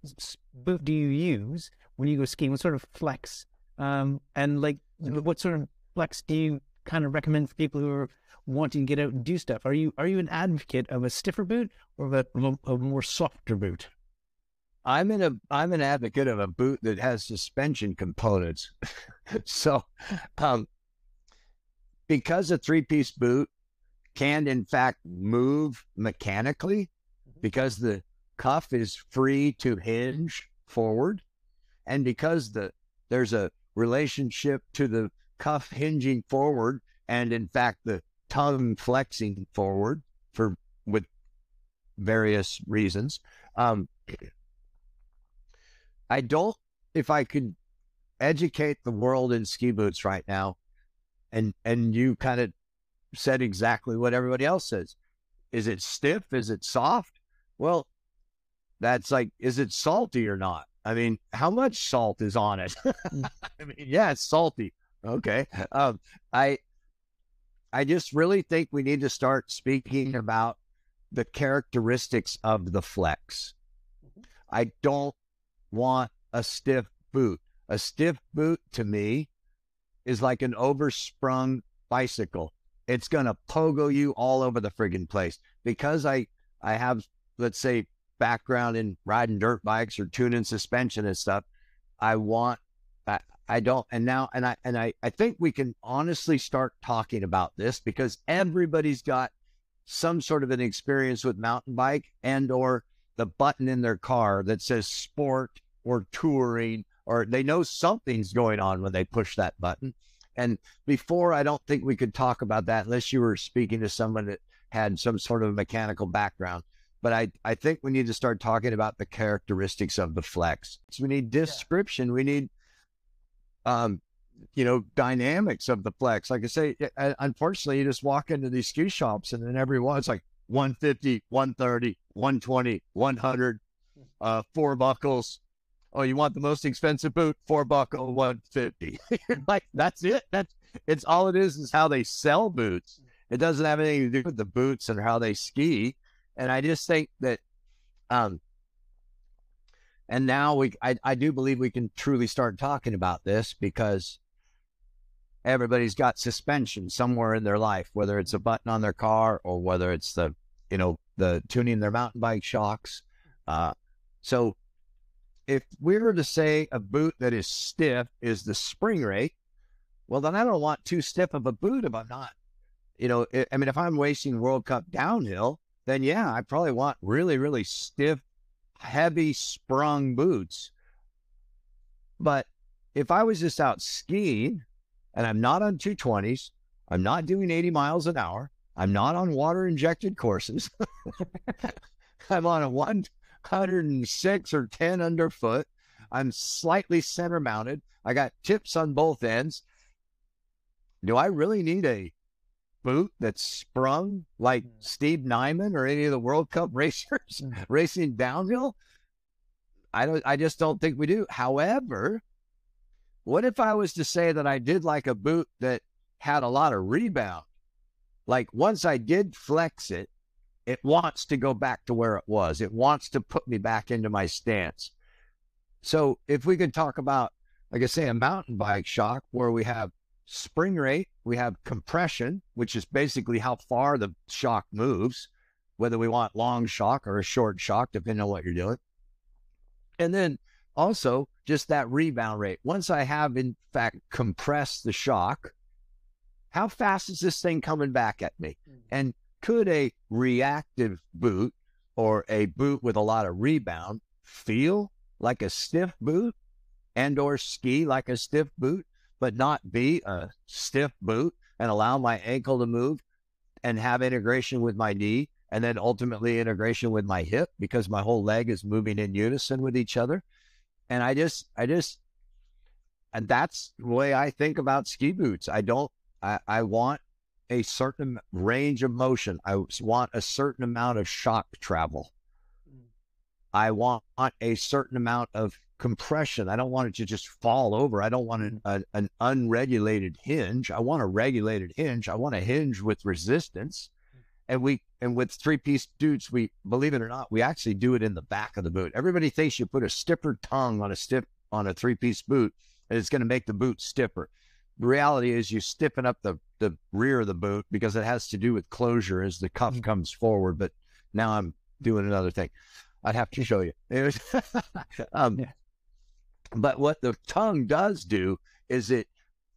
boot do you use when you go skiing? What sort of flex? Um, and like what sort of flex do you kind of recommend for people who are wanting to get out and do stuff? Are you are you an advocate of a stiffer boot or of a, a more softer boot? I'm in a I'm an advocate of a boot that has suspension components. so, um, because a three piece boot can in fact move mechanically, mm-hmm. because the cuff is free to hinge forward, and because the there's a relationship to the cuff hinging forward and in fact the tongue flexing forward for with various reasons um, i don't if i could educate the world in ski boots right now and and you kind of said exactly what everybody else says is it stiff is it soft well that's like is it salty or not I mean, how much salt is on it? Mm. I mean, yeah, it's salty. Okay. Um, I I just really think we need to start speaking about the characteristics of the flex. I don't want a stiff boot. A stiff boot to me is like an oversprung bicycle. It's gonna pogo you all over the friggin' place because I I have let's say background in riding dirt bikes or tuning suspension and stuff. I want I, I don't and now and I and I, I think we can honestly start talking about this because everybody's got some sort of an experience with mountain bike and or the button in their car that says sport or touring or they know something's going on when they push that button. And before I don't think we could talk about that unless you were speaking to someone that had some sort of mechanical background but I, I think we need to start talking about the characteristics of the flex. So we need description. Yeah. We need, um, you know, dynamics of the flex. Like I say, unfortunately, you just walk into these ski shops and then everyone it's like 150, 130, 120, 100, uh, four buckles. Oh, you want the most expensive boot? Four buckle, 150. like, that's it. That's, it's all it is, is how they sell boots It doesn't have anything to do with the boots and how they ski. And I just think that, um, and now we, I, I do believe we can truly start talking about this because everybody's got suspension somewhere in their life, whether it's a button on their car or whether it's the, you know, the tuning their mountain bike shocks. Uh, so if we were to say a boot that is stiff is the spring rate, well, then I don't want too stiff of a boot if I'm not, you know, I mean, if I'm racing World Cup downhill, then yeah, I probably want really, really stiff, heavy sprung boots. But if I was just out skiing and I'm not on 220s, I'm not doing 80 miles an hour, I'm not on water injected courses, I'm on a 106 or 10 underfoot, I'm slightly center mounted, I got tips on both ends. Do I really need a boot that's sprung like mm. Steve Nyman or any of the World Cup racers mm. racing downhill? I don't I just don't think we do. However, what if I was to say that I did like a boot that had a lot of rebound? Like once I did flex it, it wants to go back to where it was. It wants to put me back into my stance. So if we could talk about, like I say, a mountain bike shock where we have spring rate, we have compression, which is basically how far the shock moves, whether we want long shock or a short shock, depending on what you're doing. And then also just that rebound rate. Once I have, in fact, compressed the shock, how fast is this thing coming back at me? Hmm. And could a reactive boot or a boot with a lot of rebound feel like a stiff boot and or ski like a stiff boot? but not be a stiff boot and allow my ankle to move and have integration with my knee and then ultimately integration with my hip because my whole leg is moving in unison with each other. And I just, I just, and that's the way I think about ski boots. I don't, I, I want a certain range of motion. I want a certain amount of shock travel. Mm. I want a certain amount of compression. I don't want it to just fall over. I don't want an, a, an unregulated hinge. I want a regulated hinge. I want a hinge with resistance. And we and with three piece dudes, we believe it or not, we actually do it in the back of the boot. Everybody thinks you put a stiffer tongue on a stiff on a three piece boot and it's going to make the boot stiffer. The reality is you stiffen up the the rear of the boot because it has to do with closure as the cuff mm-hmm. comes forward. But now I'm doing another thing. I'd have to show you. um, yeah. But what the tongue does do is it,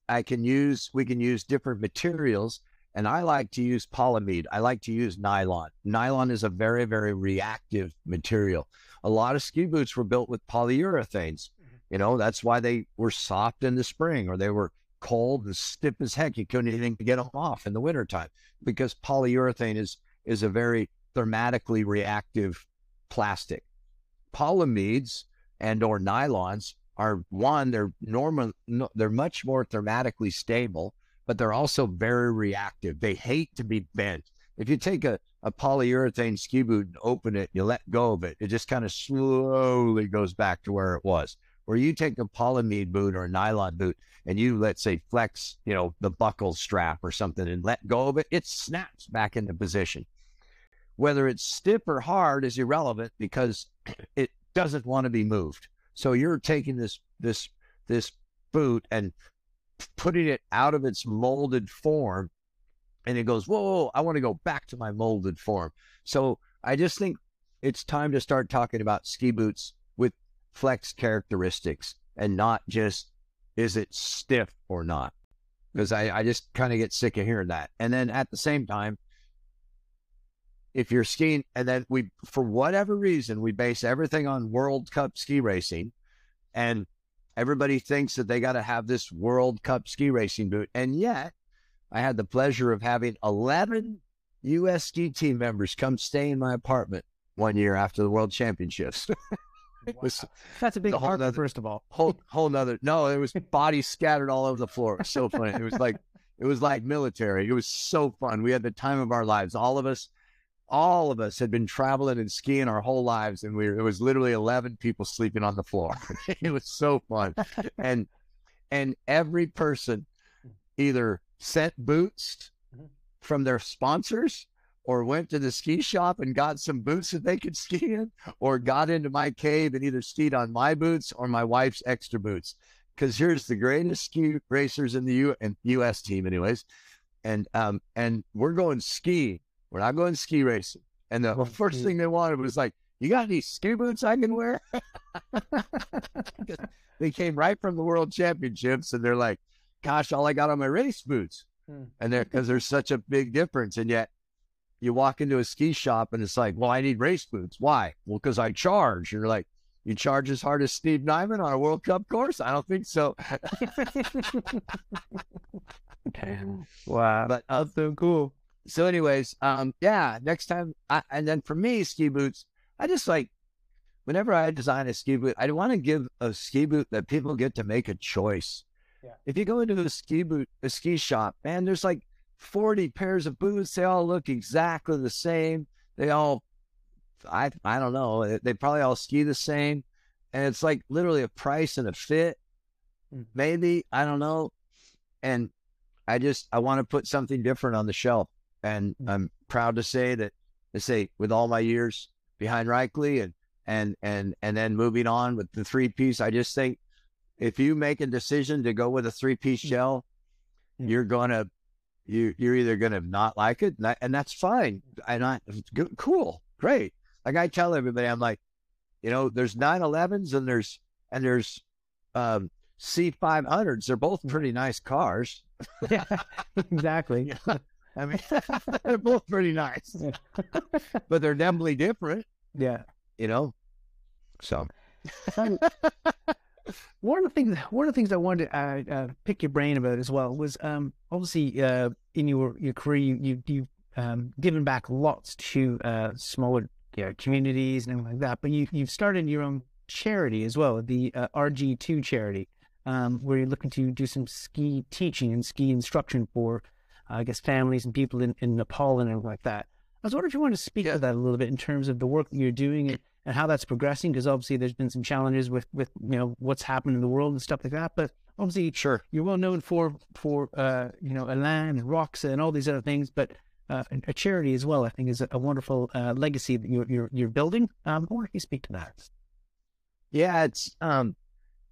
I can use, we can use different materials. And I like to use polyamide. I like to use nylon. Nylon is a very, very reactive material. A lot of ski boots were built with polyurethanes. Mm-hmm. You know, that's why they were soft in the spring or they were cold and stiff as heck. You couldn't even get them off in the wintertime because polyurethane is, is a very thermatically reactive plastic. Polyamides and or nylons are one, they're normal, no, they're much more thermatically stable, but they're also very reactive. They hate to be bent. If you take a, a polyurethane ski boot and open it, you let go of it, it just kind of slowly goes back to where it was. Where you take a polyamide boot or a nylon boot and you, let's say, flex, you know, the buckle strap or something and let go of it, it snaps back into position. Whether it's stiff or hard is irrelevant because it doesn't want to be moved. So you're taking this this this boot and putting it out of its molded form, and it goes, whoa, whoa I want to go back to my molded form. So I just think it's time to start talking about ski boots flex characteristics and not just is it stiff or not. Because I, I just kind of get sick of hearing that. And then at the same time, if you're skiing, and then we, for whatever reason, we base everything on World Cup ski racing, and everybody thinks that they got to have this World Cup ski racing boot. And yet, I had the pleasure of having 11 U.S. ski team members come stay in my apartment one year after the World Championships. was, That's a big heart, nother, first of all. Whole whole nother. No, it was bodies scattered all over the floor. It was so funny. It was like it was like military. It was so fun. We had the time of our lives. All of us all of us had been traveling and skiing our whole lives and we were, it was literally 11 people sleeping on the floor it was so fun and and every person either sent boots mm-hmm. from their sponsors or went to the ski shop and got some boots that they could ski in or got into my cave and either skied on my boots or my wife's extra boots. Because here's the greatest ski racers in the U- US team, anyways. And um and we're going ski. We're not going ski racing. And the first thing they wanted was like, you got any ski boots I can wear? they came right from the world championships and they're like, gosh, all I got on my race boots. Hmm. And there, because there's such a big difference. And yet you walk into a ski shop and it's like, well, I need race boots. Why? Well, because I charge. You're like, you charge as hard as Steve Nyman on a World Cup course? I don't think so. Damn. Wow, but uh, that's so cool. so, anyways, um, yeah, next time, I, and then for me, ski boots, I just like, whenever I design a ski boot, I want to give a ski boot that people get to make a choice. Yeah. If you go into a ski boot, a ski shop, man, there's like 40 pairs of boots. They all look exactly the same. They all, I, I don't know, they- probably all ski the same. And it's like literally a price and a fit. Mm. Maybe, I don't know. And I just, I want to put something different on the shelf. And Mm. I'm proud to say that, to say, with all my years behind Raichle and, and, and, and then moving on with the three piece, I just think if you make a decision to go with a three piece shell, Mm. you're gonna you you're either gonna not like it, and, that- and that's fine. And I good, cool, great. Like I tell everybody, I'm like, you know, there's 911s and there's and there's um, C500s. They're both pretty nice cars. yeah, exactly. I mean, they're both pretty nice, but they're definitely different. Yeah. You know, so one of the things, one of the things I wanted to uh, uh, pick your brain about as well was um, obviously uh, in your your career you you you've um, given back lots to uh, smaller you know, communities and everything like that, but you you've started your own charity as well, the uh, RG2 charity, um, where you're looking to do some ski teaching and ski instruction for, uh, I guess, families and people in, in Nepal and everything like that. I was wondering if you want to speak Yeah. to that a little bit in terms of the work that you're doing and, and how that's progressing, because obviously there's been some challenges with, with you know what's happened in the world and stuff like that. But obviously sure. you're well known for for uh, you know Elan and Roxa and all these other things, but uh, a- charity as well, I think, is a, a wonderful uh, legacy that you're you're, you're building. Um, wonder if you speak to that. Yeah, it's um,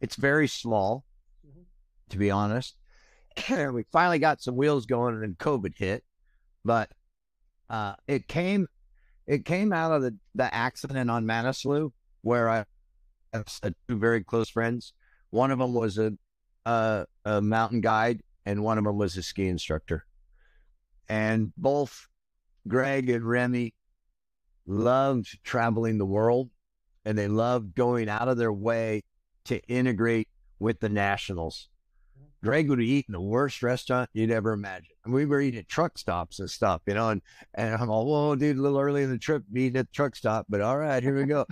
it's very small, Mhm. to be honest. we finally got some wheels going, and then COVID hit. But uh, it came, it came out of the the accident on Manaslu, where I have two very close friends. One of them was a, a a mountain guide, and one of them was a ski instructor. And both Greg and Remy loved traveling the world and they loved going out of their way to integrate with the nationals. Greg would eat in the worst restaurant you'd ever imagine. And we were eating at truck stops and stuff, you know, and, and I'm all, whoa, dude, a little early in the trip, eating at the truck stop, but all right, here we go.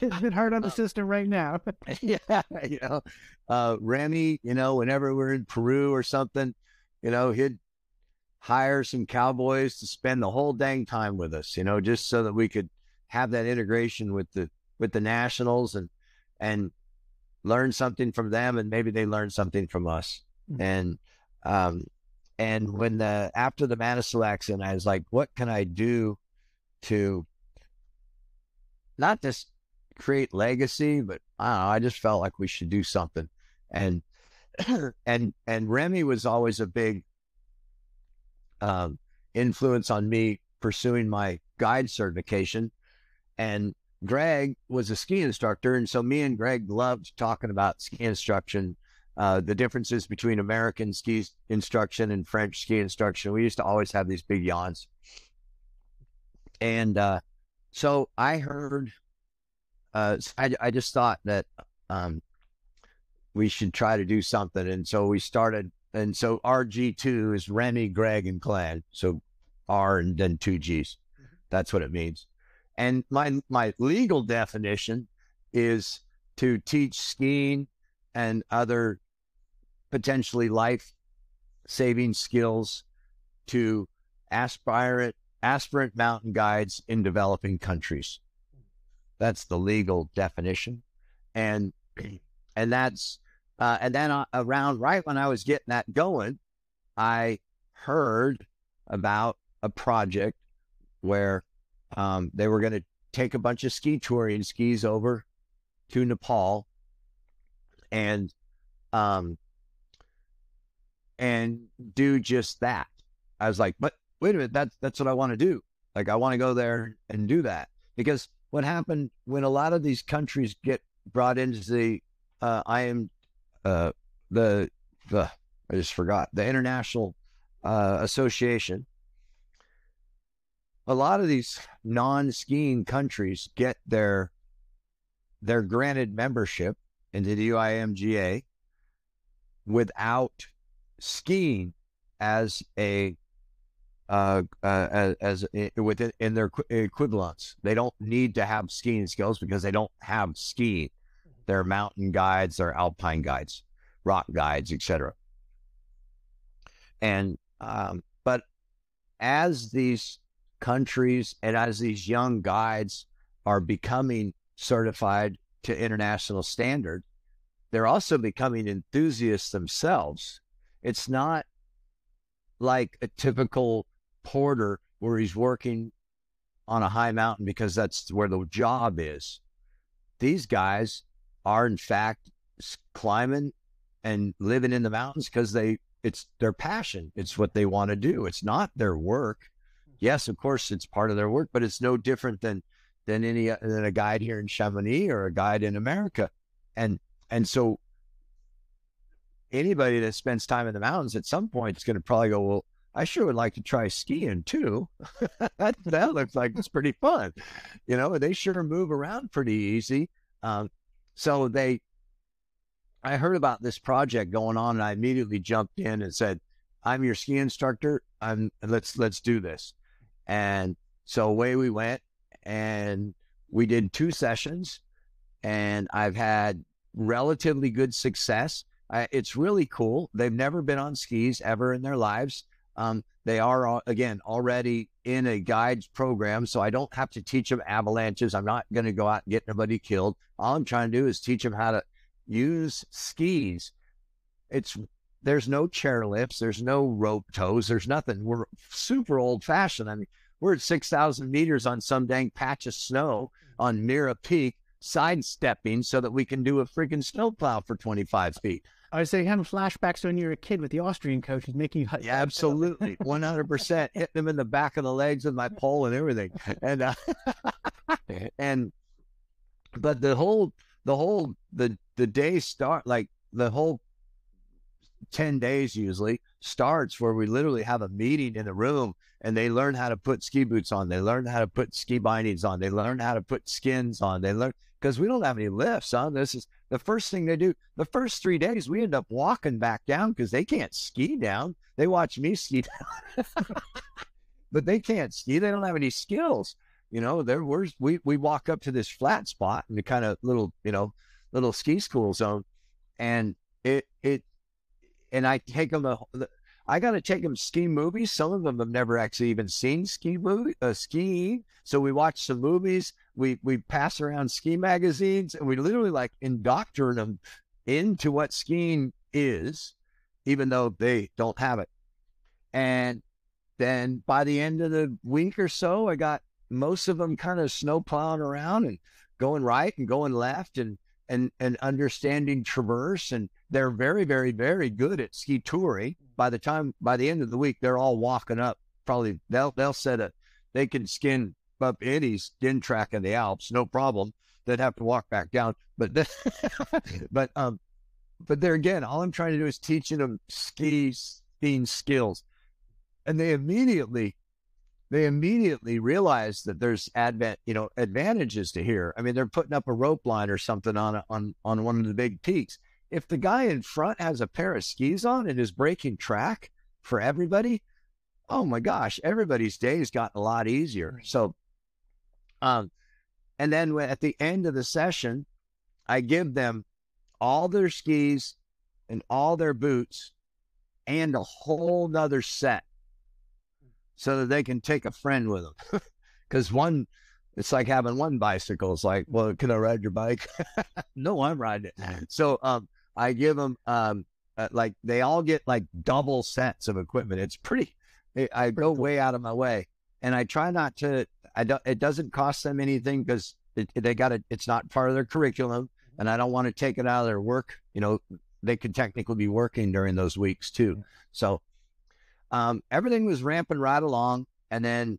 it's a bit hard on the system right now. yeah, you know, uh, Remy, you know, whenever we're in Peru or something, you know, he'd hire some cowboys to spend the whole dang time with us, you know, just so that we could have that integration with the with the nationals and and learn something from them, and maybe they learn something from us. Mhm. And um, and when the after the Manaslu accident, I was like, what can I do to not just create legacy, but I don't know, I just felt like we should do something. And and and Remy was always a big um, influence on me pursuing my guide certification. And Greg was a ski instructor, and so me and Greg loved talking about ski instruction, uh, the differences between American ski instruction and French ski instruction. We used to always have these big yawns. And uh, so I heard, uh, I, I just thought that um, we should try to do something. And so we started, and so RG2 is Remy, Greg, and Glenn. So R and then two G's. That's what it means. And my my legal definition is to teach skiing and other potentially life saving skills to aspirant aspirant mountain guides in developing countries. That's the legal definition, and and that's uh, and then uh, around right when I was getting that going, I heard about a project where um, they were going to take a bunch of ski touring skis over to Nepal and um and do just that. I was like, but wait a minute, that's that's what I want to do. Like I want to go there and do that. Because what happened when a lot of these countries get brought into the uh I am uh the the I just forgot the international uh association a lot of these non-skiing countries get their their granted membership into the UIMGA without skiing as a uh, uh, as, as within in their equivalents. They don't need to have skiing skills because they don't have skiing. They're mountain guides, they're alpine guides, rock guides, etc. And um, but as these countries and as these young guides are becoming certified to international standard, they're also becoming enthusiasts themselves. It's not like a typical porter where he's working on a high mountain because that's where the job is. These guys are in fact climbing and living in the mountains because they it's their passion. It's what they want to do. It's not their work yes, of course, it's part of their work, but it's no different than than any than a guide here in Chamonix or a guide in America, and and so anybody that spends time in the mountains at some point is going to probably go, well, I sure would like to try skiing too. that that looks like it's pretty fun, you know. They sure move around pretty easy. Um, so they, I heard about this project going on, and I immediately jumped in and said, "I'm your ski instructor. I'm let's let's do this." And so away we went and we did two sessions and I've had relatively good success. I, it's really cool. They've never been on skis ever in their lives. Um, they are again already in a guides program, so I don't have to teach them avalanches. I'm not going to go out and get anybody killed. All I'm trying to do is teach them how to use skis. It's there's no chair chairlifts, there's no rope tows, there's nothing. We're super old fashioned. I mean, we're at 6,000 meters on some dang patch of snow on Mera Peak, sidestepping so that we can do a freaking snowplow for 25 feet. I was saying, having flashbacks when you were a kid with the Austrian coach who's making you. Yeah, absolutely. 100%. Hitting him in the back of the legs with my pole and everything. And, uh, and, but the whole, the whole, the, the day start, like the whole 10 days usually starts where we literally have a meeting in the room and they learn how to put ski boots on. They learn how to put ski bindings on. They learn how to put skins on. They learn because we don't have any lifts, huh? This is the first thing they do. The first three days, we end up walking back down because they can't ski down. They watch me ski down, but they can't ski. They don't have any skills. You know, there we're, we we walk up to this flat spot in the kind of little you know little ski school zone, and it it and I take them the, I got to take them ski movies. Some of them have never actually even seen ski movie uh, skiing. So we watch some movies. We we pass around ski magazines, and we literally like indoctrinate them into what skiing is, even though they don't have it. And then by the end of the week or so, I got most of them kind of snow plowing around and going right and going left and and and understanding traverse and they're very very very good at ski touring by the time by the end of the week they're all walking up. Probably they'll they'll set a they can skin up any skin track in the alps no problem. They'd have to walk back down. But but um but there again all i'm trying to do is teaching them ski skiing skills. And they immediately they immediately realize that there's advent, you know, advantages to here. I mean, they're putting up a rope line or something on a, on on one of the big peaks. If the guy in front has a pair of skis on and is breaking track for everybody, oh my gosh, everybody's day has got a lot easier. So, um, and then at the end of the session, I give them all their skis and all their boots and a whole nother set so that they can take a friend with them. Because one, it's like having one bicycle. It's like, well, can I ride your bike? no, I'm riding it. So um, I give them um, uh, like they all get like double sets of equipment. It's pretty, I, I go way out of my way, and I try not to. I don't. It doesn't cost them anything because they got it. It's not part of their curriculum, and I don't want to take it out of their work. You know, they could technically be working during those weeks too. So, um, everything was ramping right along, and then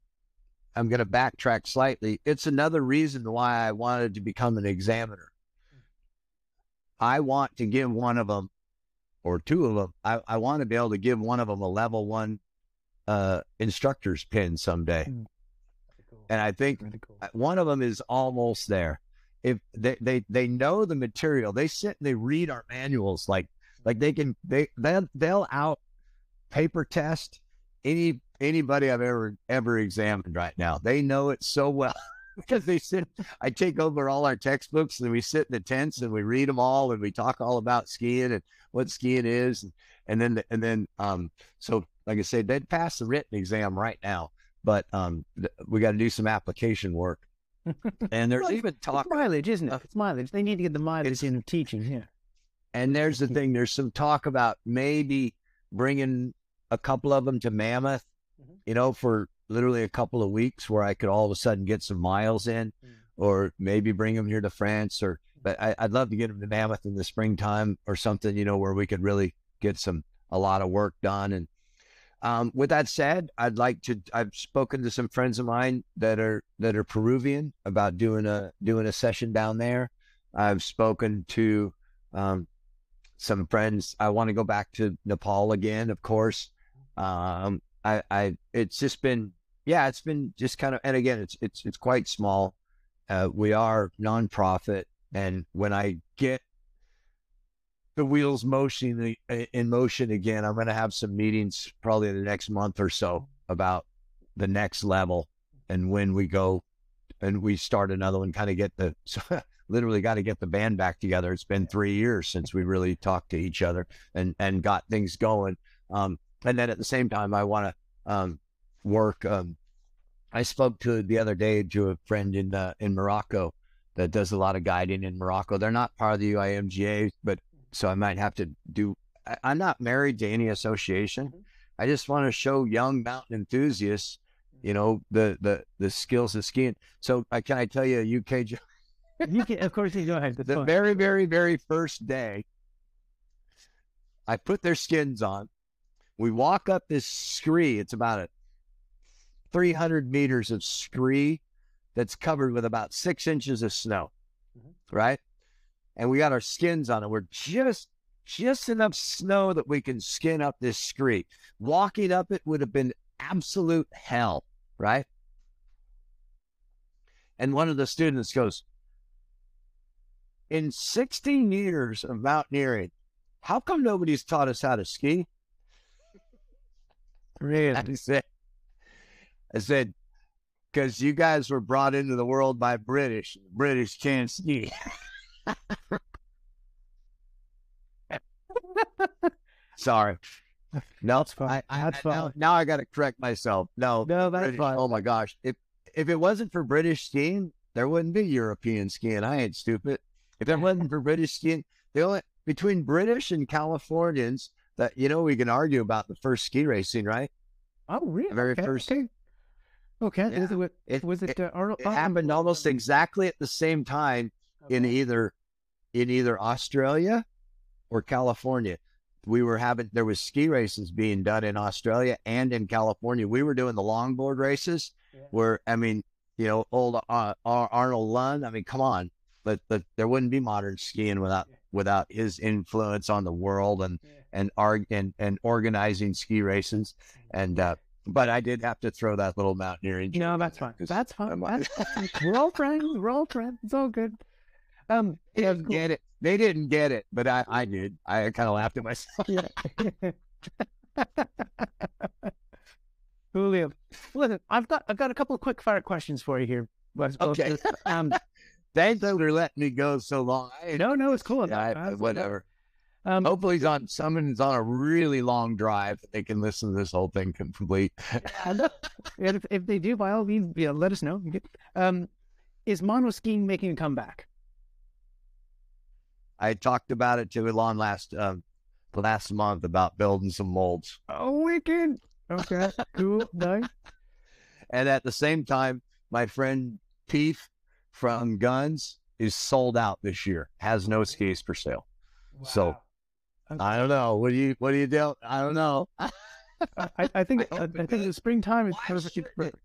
I'm going to backtrack slightly. It's another reason why I wanted to become an examiner. I want to give one of them or two of them. I, I want to be able to give one of them a level one uh, instructor's pin someday. Mm. And I think Really cool. one of them is almost there. If they, they, they know the material, they sit and they read our manuals like like they can they they'll, they'll out paper test any anybody I've ever ever examined right now. They know it so well because they sit. I take over all our textbooks and we sit in the tents and we read them all and we talk all about skiing and what skiing is and, and then and then um so like I said they'd pass the written exam right now, but um th- we got to do some application work. And there's Well, even talk mileage, isn't it? It's mileage. They need to get the mileage in of teaching. Yeah. And there's the thing. There's some talk about maybe bringing a couple of them to Mammoth, Mhm. you know, for literally a couple of weeks, where I could all of a sudden get some miles in, Mm. or maybe bring them here to France, or but I, I'd love to get them to Mammoth in the springtime or something, you know, where we could really get some a lot of work done. And um, with that said, I'd like to. I've spoken to some friends of mine that are that are Peruvian about doing a doing a session down there. I've spoken to um, some friends. I want to go back to Nepal again, of course. Um, I, I, it's just been, yeah, it's been just kind of, and again, it's, it's, it's quite small. Uh, we are nonprofit, and when I get the wheels motion in motion again, I'm going to have some meetings probably in the next month or so about the next level and when we go and we start another one, kind of get the literally got to get the band back together. It's been three years since we really talked to each other and and got things going. Um, and then at the same time, I want to um, work. Um, I spoke to the other day to a friend in uh, in Morocco that does a lot of guiding in Morocco. They're not part of the UIMGA, but so I might have to do. I, I'm not married to any association. I just want to show young mountain enthusiasts, you know, the the the skills of skiing. So I can I tell you a UK joke? You can, of course, you go ahead. That's the fine. very, very, very first day, I put their skins on. We walk up this scree. It's about a 300 meters of scree that's covered with about six inches of snow, Mhm. right? And we got our skins on, and we're just just enough snow that we can skin up this scree. Walking up it would have been absolute hell, right? And one of the students goes, in 16 years of mountaineering, how come nobody's taught us how to ski? Really? I said, I said, because you guys were brought into the world by British. British can't ski. Sorry. No, That's fine. I, I, That's I- now, fine. now I got to correct myself. No, No, that's British- fine. Oh my gosh! If if it wasn't for British skiing, there wouldn't be European skiing. I ain't stupid. If it wasn't for British skiing, the only between British and Californians that you know we can argue about the first ski racing, right? Oh, really? The very okay, first- Okay. Okay. Yeah. Was it, It- was it, uh, Arnold? It happened almost exactly at the same time in either in either Australia or California. We were having there was ski races being done in Australia and in California. We were doing the longboard races Yeah. where I mean, you know, old uh, Arnold Lunn. I mean, come on, but but there wouldn't be modern skiing without Yeah. Without his influence on the world and Yeah. and arg and and organizing ski races. And uh, but I did have to throw that little mountaineering. No, that's fine. That's fine. That's fine. We're all friends. We're all friends. It's all good. Um, They didn't get it. They didn't get it, but I, I did. I kind of laughed at myself. Yeah. Julio, listen, I've got I've got a couple of quick fire questions for you here. Okay. Um, Thanks for letting me go so long. I, no, no, it's cool. yeah, I- whatever. Um, Hopefully, he's on someone's on a really long drive. They can listen to this whole thing complete. and if, if they do, by all means, yeah, let us know. Um, is mono skiing making a comeback? I talked about it to Elan last um, last month about building some molds. Oh, wicked! Okay, cool, nice. And at the same time, my friend Peef from Guns is sold out this year. Has no skis for sale. So I don't know. What do you what do you do? I don't know. I, I think I I, think the springtime is perfect. it?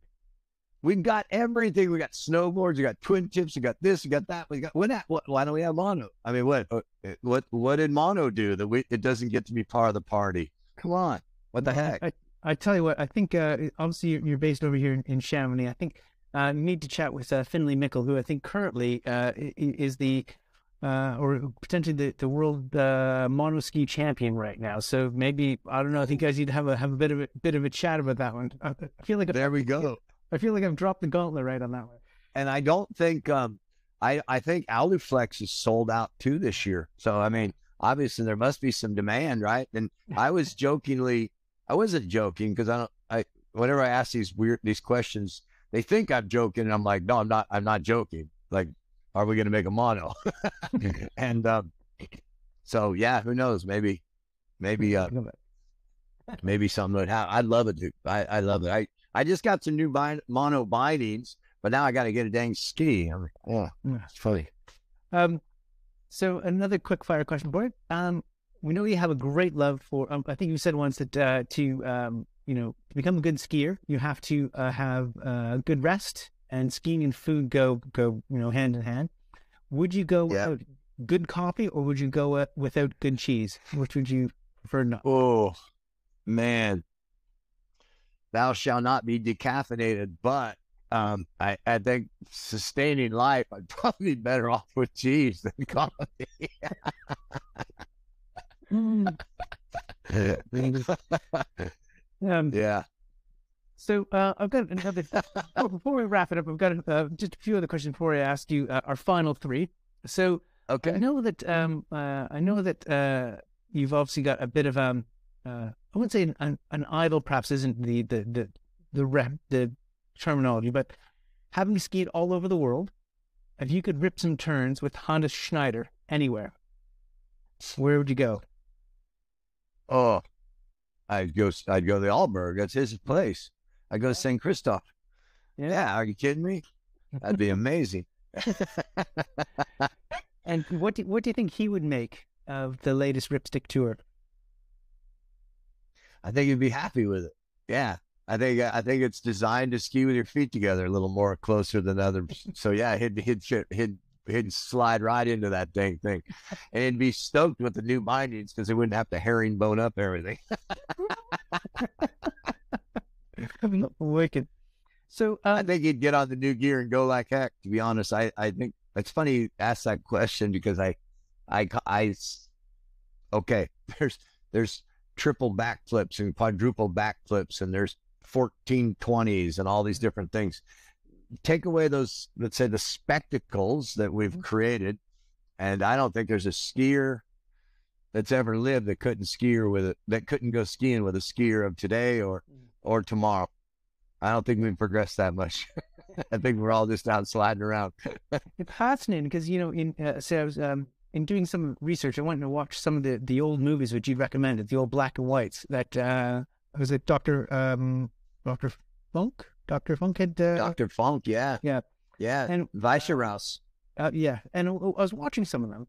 Got everything. We got snowboards. We got twin tips. We got this. We got that. We got what? What? Why don't we have mono? I mean, what? uh, What? What did mono do that we? It doesn't get to be part of the party. Come on. What the heck? I, I tell you what, I think uh, obviously you're, you're based over here in, in Chamonix. I think uh, need to chat with uh, Finlay Mickel, who I think currently uh, is the uh, or potentially the, the world uh, mono ski champion right now. So maybe I don't know. I think you guys need to have a have a bit of a bit of a chat about that one. I, feel like There we go. I feel like I've dropped the gauntlet right on that one. and I don't think um I I think Aluflex is sold out too this year. So I mean, obviously there must be some demand, right? And I was jokingly, I wasn't joking because I don't. I whenever I ask these weird these questions, they think I'm joking, and I'm like, no, I'm not. I'm not joking. Like, are we going to make a mono? and um, so yeah, who knows? Maybe, maybe uh, maybe something would happen. I'd love it, dude. I, I love it. I, I just got some new bind, mono bindings, but now I got to get a dang ski. I'm like, yeah, Yeah. it's funny. Um, so another quick fire question boy. Um, we know you have a great love for. Um, I think you said once that uh, to um, you know, to become a good skier, you have to uh, have uh, good rest, and skiing and food go go you know hand in hand. Would you go Yeah. without good coffee, or would you go uh, without good cheese? Which would you prefer? Not. Oh, man. Thou shall not be decaffeinated, but um, I, I think sustaining life, I'd probably be better off with cheese than coffee. Mm. Um, yeah. So uh, I've got another. oh, before we wrap it up, I've got uh, just a few other questions before I ask you uh, our final three. So I know that um uh, I know that uh you've obviously got a bit of um uh I wouldn't say an, an, an idol perhaps isn't the the the the rep, the terminology, but having skied all over the world, if you could rip some turns with Hannes Schneider anywhere, where would you go? Oh, I'd go. I'd go to Arlberg. That's his place. I'd go to St. Christoph. Yeah, are you kidding me? That'd be amazing. And what do, what do you think he would make of the latest Ripstick tour? I think he'd be happy with it. Yeah, I think I think it's designed to ski with your feet together a little more closer than others. So yeah, he'd he'd he'd he'd slide right into that dang thing, and he'd be stoked with the new bindings because he wouldn't have to herringbone up everything. I'm not wicked. So I uh, think he'd get on the new gear and go like heck. To be honest, I, I think it's funny you ask that question because I, I, I, okay, there's, there's triple backflips and quadruple backflips and there's 1420s and all these different things. Take away those, let's say the spectacles that we've created. And I don't think there's a skier that's ever lived that couldn't skier with it, that couldn't go skiing with a skier of today or, or tomorrow. I don't think we've progressed that much. I think we're all just out sliding around. It's fascinating because you know, in uh, so I was um, in doing some research, I went and watched some of the the old movies which you recommended, the old black and whites. That uh, was it, Doctor um, Doctor Fanck, Doctor Fanck had uh, Dr. Fanck, yeah. Yeah. Yeah. And- Weisseraus. uh, yeah, and I was watching some of them,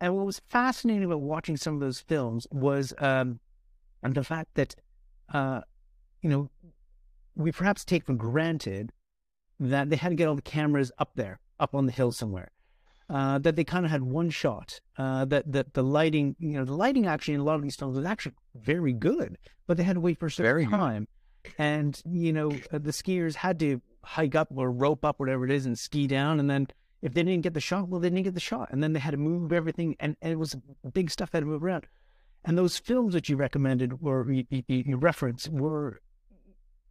and what was fascinating about watching some of those films was um, and the fact that uh, you know we perhaps take for granted that they had to get all the cameras up there, up on the hill somewhere. Uh, that they kind of had one shot. Uh, that that the lighting, you know, the lighting actually in a lot of these films was actually very good, but they had to wait for a certain Very time, and you know uh, the skiers had to hike up or rope up, whatever it is, and ski down, and then if they didn't get the shot, well, they didn't get the shot, and then they had to move everything, and, and it was big stuff had to move around. And those films that you recommended were you, you, you referenced were,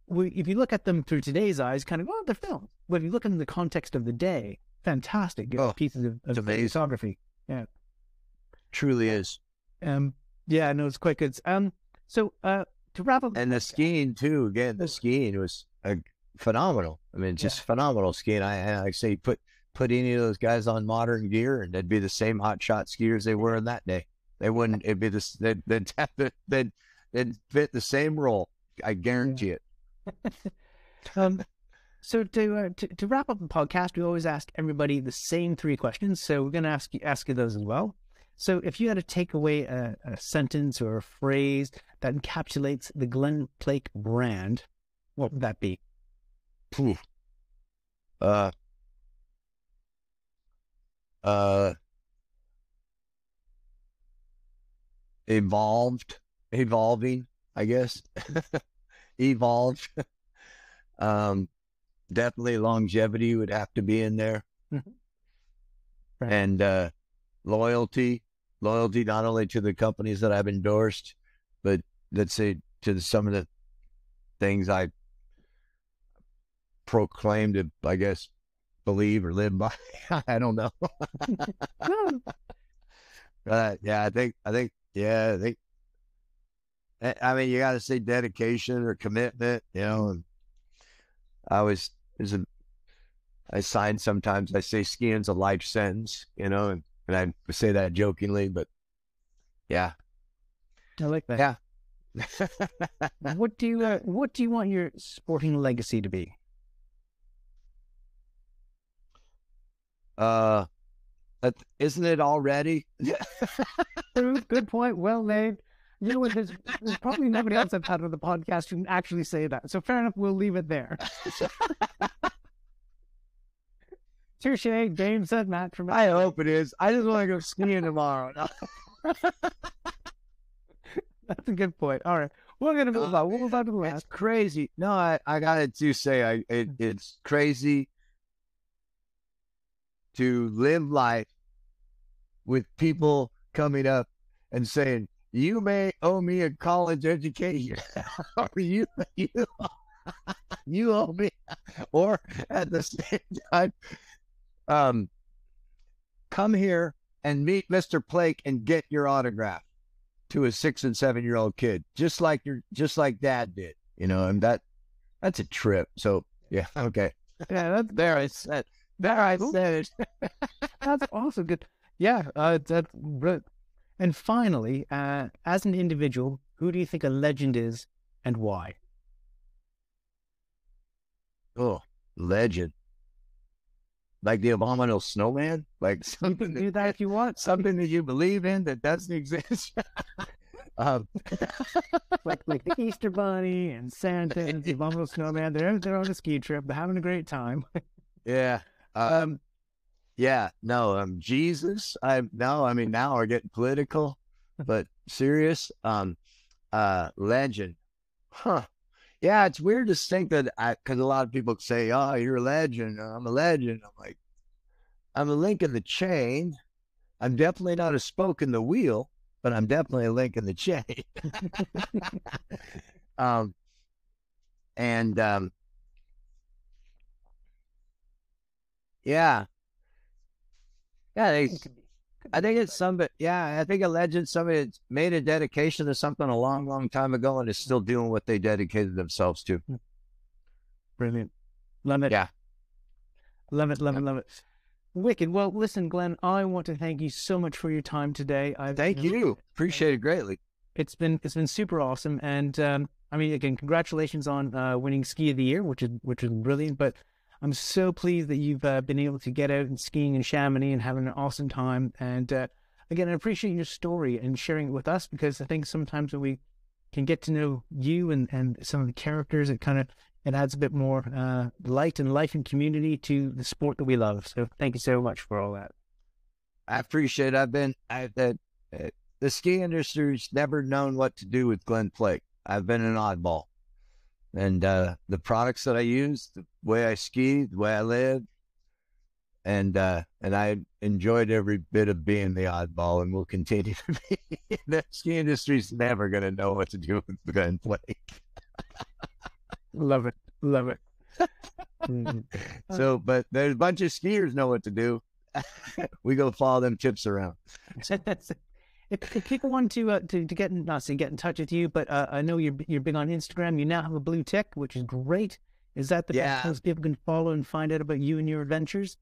we, if you look at them through today's eyes, kind of, oh, they're films. But if you look in the context of the day, fantastic Oh, pieces of, of photography. Truly is. Um, yeah, no, it's quite good. Um, so uh, to wrap up, And the skiing too. Again, the skiing was uh, phenomenal. I mean, just phenomenal skiing. I, I say put put any of those guys on modern gear, and they'd be the same hot shot skiers they were in that day. They wouldn't. It'd be this. They'd they'd they'd, they'd fit the same role. I guarantee it. um, so to, uh, to to wrap up the podcast, we always ask everybody the same three questions. So we're going to ask you ask you those as well. So if you had to take away a, a sentence or a phrase that encapsulates the Glenn Plake brand, what would that be? Uh, uh, evolved, evolving, I guess. evolved. um, definitely longevity would have to be in there. Mhm. Right. And uh, loyalty, loyalty not only to the companies that I've endorsed, but let's say to the, some of the things I proclaim to, I guess, believe or live by. I don't know. but yeah, I think, I think, yeah, I think. I- I mean, you got to say dedication or commitment, you know. And I was, there's a, I sign sometimes. I say skiing's a life sentence, you know, and, and I say that jokingly, but yeah, I like that. Yeah. What do you uh, What do you want your sporting legacy to be? uh, that, isn't it already? Good point. Well made. You know what? There's, there's probably nobody else I've had on the podcast who can actually say that. So fair enough. We'll leave it there. Touche. Game said match from I hope it is. I just want to go skiing tomorrow. That's a good point. All right. We're gonna move on. We'll move on to the It's last. crazy. No, I, I gotta to say, I it, it's crazy to live life with people coming up and saying, "You may owe me a college education," or "You you you owe me," or at the same time, um, come here and meet Mister Plake and get your autograph to a six and seven year old kid, just like your just like dad did, you know, and that that's a trip. So yeah, okay. Yeah, that's There I said there I said it. That's awesome. Good. Yeah, uh, brilliant. And finally, uh, as an individual, who do you think a legend is and why? oh, legend. Like the abominable snowman? Like something do that if you want. something that you believe in that doesn't exist. um like like the Easter Bunny and Santa and the Abominable Snowman. They're they're on a ski trip. They're having a great time. yeah. Um yeah, no, um Jesus. I no, I mean now we're getting political, but serious. Um uh legend. Huh. Yeah, it's weird to think that I because a lot of people say, Oh, you're a legend. I'm a legend. I'm like, I'm a link in the chain. I'm definitely not a spoke in the wheel, but I'm definitely a link in the chain. um and um yeah. Yeah, they I think it's somebody. Yeah, I think a legend. Somebody made a dedication to something a long, long time ago and is still doing what they dedicated themselves to. Brilliant. Love it. Yeah. Love it, love it, love it. Wicked. Well, listen, Glenn, I want to thank you so much for your time today. I Thank you. Appreciate it greatly. It's been it's been super awesome, and um, I mean, again, congratulations on uh, winning Ski of the Year, which is which is brilliant. But I'm so pleased that you've uh, been able to get out and skiing in Chamonix and having an awesome time. And uh, again, I appreciate your story and sharing it with us because I think sometimes when we can get to know you and, and some of the characters, it kind of it adds a bit more uh, light and life and community to the sport that we love. So thank you so much for all that. I appreciate. It. I've been I, that uh, the ski industry's never known what to do with Glenn Plake. I've been an oddball, and uh, the products that I use, the way I ski, the way I live, and uh, and I enjoyed every bit of being the oddball, and will continue to be. the ski industry's never going to know what to do with Glenn Plake. Love it, love it. Mhm. So, but there's a bunch of skiers know what to do. we go follow them tips around. If, if people want to, uh, to to get in, not say get in touch with you, but uh, I know you're you're big on Instagram. You now have a blue tick, which is great. Is that the Yeah. best place people can follow and find out about you and your adventures?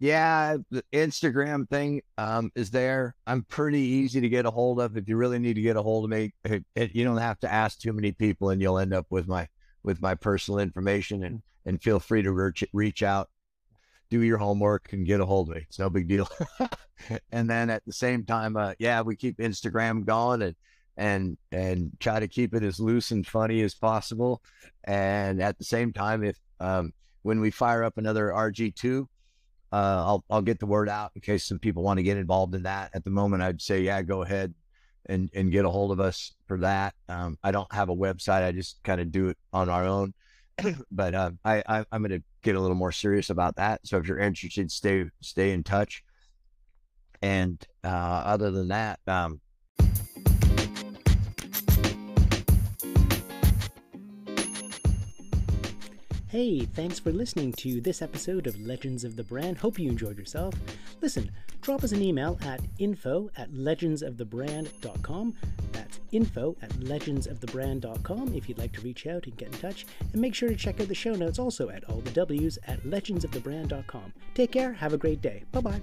Yeah, the Instagram thing um, is there. I'm pretty easy to get a hold of. If you really need to get a hold of me, it, it, you don't have to ask too many people, and you'll end up with my with my personal information. And and feel free to reach reach out, do your homework, and get a hold of me. It's no big deal. and then at the same time, uh, yeah, we keep Instagram going and and and try to keep it as loose and funny as possible. And at the same time, if um, when we fire up another RG two uh, I'll I'll get the word out in case some people want to get involved in that. At the moment, I'd say yeah, go ahead and and get a hold of us for that. Um, I don't have a website; I just kind of do it on our own. but uh, I, I am going to get a little more serious about that. So if you're interested, stay stay in touch. And uh, other than that, um, Hey, thanks for listening to this episode of Legends of the Brand. Hope you enjoyed yourself. Listen, drop us an email at info at legendsofthebrand.com. That's info at legendsofthebrand.com if you'd like to reach out and get in touch. And make sure to check out the show notes also at all the W's at legendsofthebrand.com. Take care, have a great day. Bye bye.